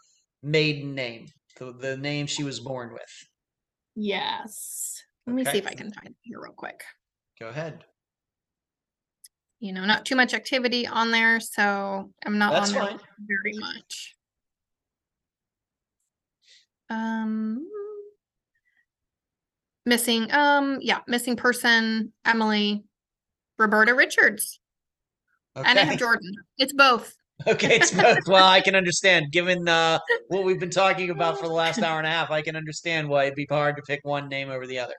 Speaker 1: maiden name, the, the name she was born with.
Speaker 2: Yes. Let me see if I can find it here real quick.
Speaker 1: Go ahead.
Speaker 2: You know, not too much activity on there, so I'm not
Speaker 1: That's
Speaker 2: on there
Speaker 1: fine.
Speaker 2: very much. Um missing um yeah, missing person Emily Roberta Richards. And I
Speaker 1: Okay.
Speaker 2: have Jordan. It's both.
Speaker 1: Okay, it's both. Well, I can understand. Given uh, what we've been talking about for the last hour and a half, I can understand why it'd be hard to pick one name over the other.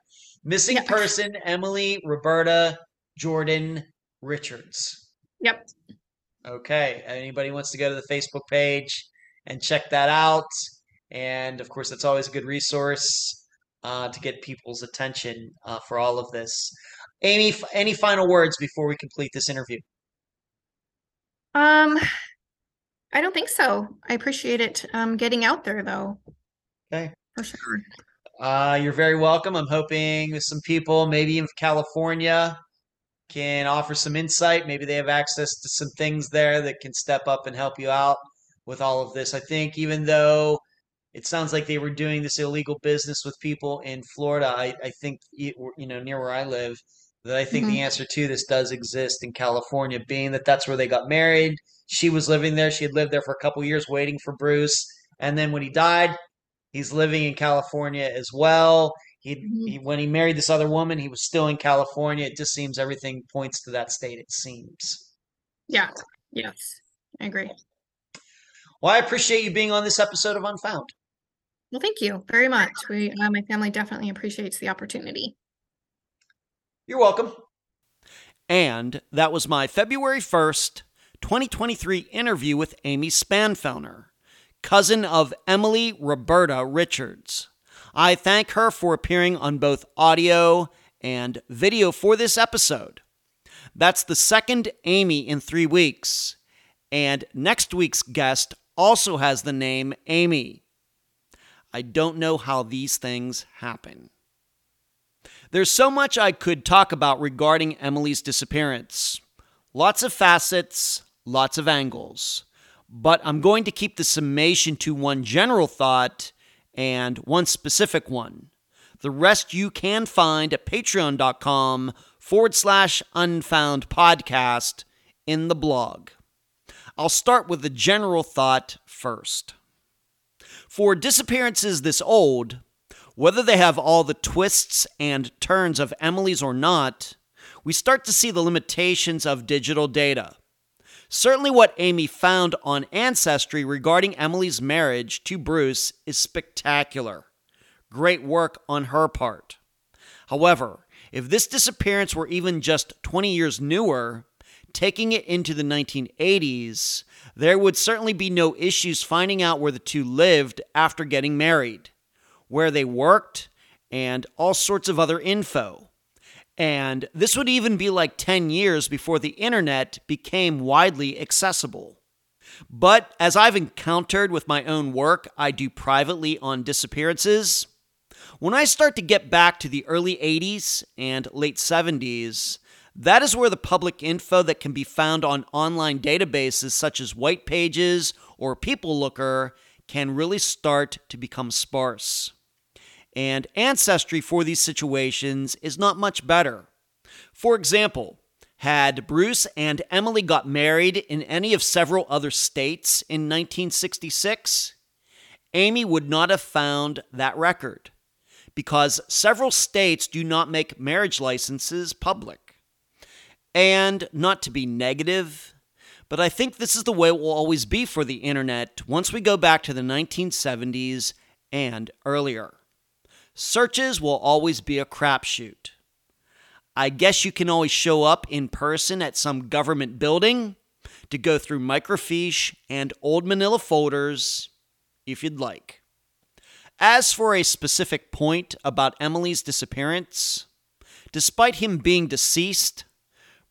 Speaker 1: Missing
Speaker 2: Yeah.
Speaker 1: person Emily Roberta Jordan Richards.
Speaker 2: Yep.
Speaker 1: Okay, anybody wants to go to the Facebook page and check that out. And of course, that's always a good resource uh, to get people's attention uh, for all of this. Amy, f- any final words before we complete this interview?
Speaker 2: Um I don't think so. I appreciate it um getting out there though.
Speaker 1: Okay.
Speaker 2: For sure.
Speaker 1: Uh, you're very welcome. I'm hoping some people, maybe in California, can offer some insight. Maybe they have access to some things there that can step up and help you out with all of this. I think even though it sounds like they were doing this illegal business with people in Florida, I, I think, you know, near where I live, that I think the mm-hmm. answer to this does exist in California, being that that's where they got married. She was living there. She had lived there for a couple years waiting for Bruce. And then when he died, He's living in California as well. He,
Speaker 2: Mhm.
Speaker 1: he when he married this other woman, he was still in California. It just seems everything points to that state. It seems.
Speaker 2: Yeah. Yes. I agree.
Speaker 1: Well, I appreciate you being on this episode of Unfound.
Speaker 2: Well, thank you very much. We uh, my family definitely appreciates the opportunity.
Speaker 1: You're welcome.
Speaker 3: And that was my February 1st, 2023 interview with Amy Spanfelner, cousin of Emily Roberta Richards. I thank her for appearing on both audio and video for this episode. That's the second Amy in three weeks. And next week's guest also has the name Amy. I don't know how these things happen. There's so much I could talk about regarding Emily's disappearance. Lots of facets, lots of angles. But I'm going to keep the summation to one general thought and one specific one. The rest you can find at patreon.com forward slash unfound podcast in the blog. I'll start with the general thought first. For disappearances this old, whether they have all the twists and turns of Emily's or not,
Speaker 1: we start to see the limitations of digital data. Certainly, what Amy found on Ancestry regarding Emily's marriage to Bruce is spectacular. Great work on her part. However, if this disappearance were even just 20 years newer, taking it into the 1980s, there would certainly be no issues finding out where the two lived after getting married, where they worked, and all sorts of other info. And this would even be like 10 years before the internet became widely accessible. But as I've encountered with my own work I do privately on disappearances, when I start to get back to the early 80s and late 70s, that is where the public info that can be found on online databases such as White Pages or People Looker can really start to become sparse and ancestry for these situations is not much better. For example, had Bruce and Emily got married in any of several other states in 1966, Amy would not have found that record because several states do not make marriage licenses public. And not to be negative, but I think this is the way it will always be for the internet once we go back to the 1970s and earlier. Searches will always be a crapshoot. I guess you can always show up in person at some government building to go through microfiche and old manila folders if you'd like. As for a specific point about Emily's disappearance, despite him being deceased,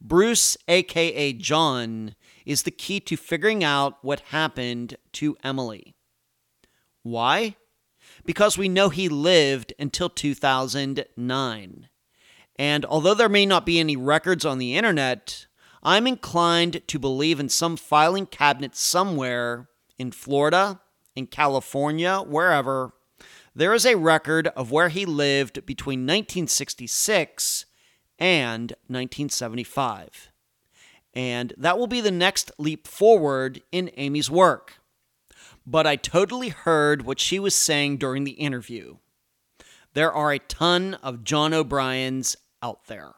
Speaker 1: Bruce, aka John, is the key to figuring out what happened to Emily. Why? Because we know he lived until 2009. And although there may not be any records on the internet, I'm inclined to believe in some filing cabinet somewhere in Florida, in California, wherever, there is a record of where he lived between 1966 and 1975. And that will be the next leap forward in Amy's work but I totally heard what she was saying during the interview. There are a ton of John O'Briens out there.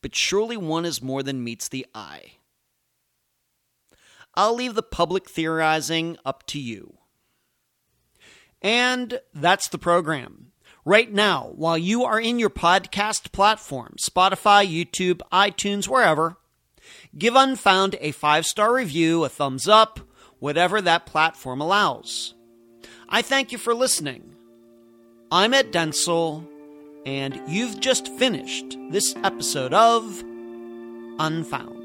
Speaker 1: But surely one is more than meets the eye. I'll leave the public theorizing up to you. And that's the program. Right now, while you are in your podcast platform, Spotify, YouTube, iTunes, wherever, give Unfound a five star review, a thumbs up, whatever that platform allows. I thank you for listening. I'm Ed Dennis, and you've just finished this episode of Unfound.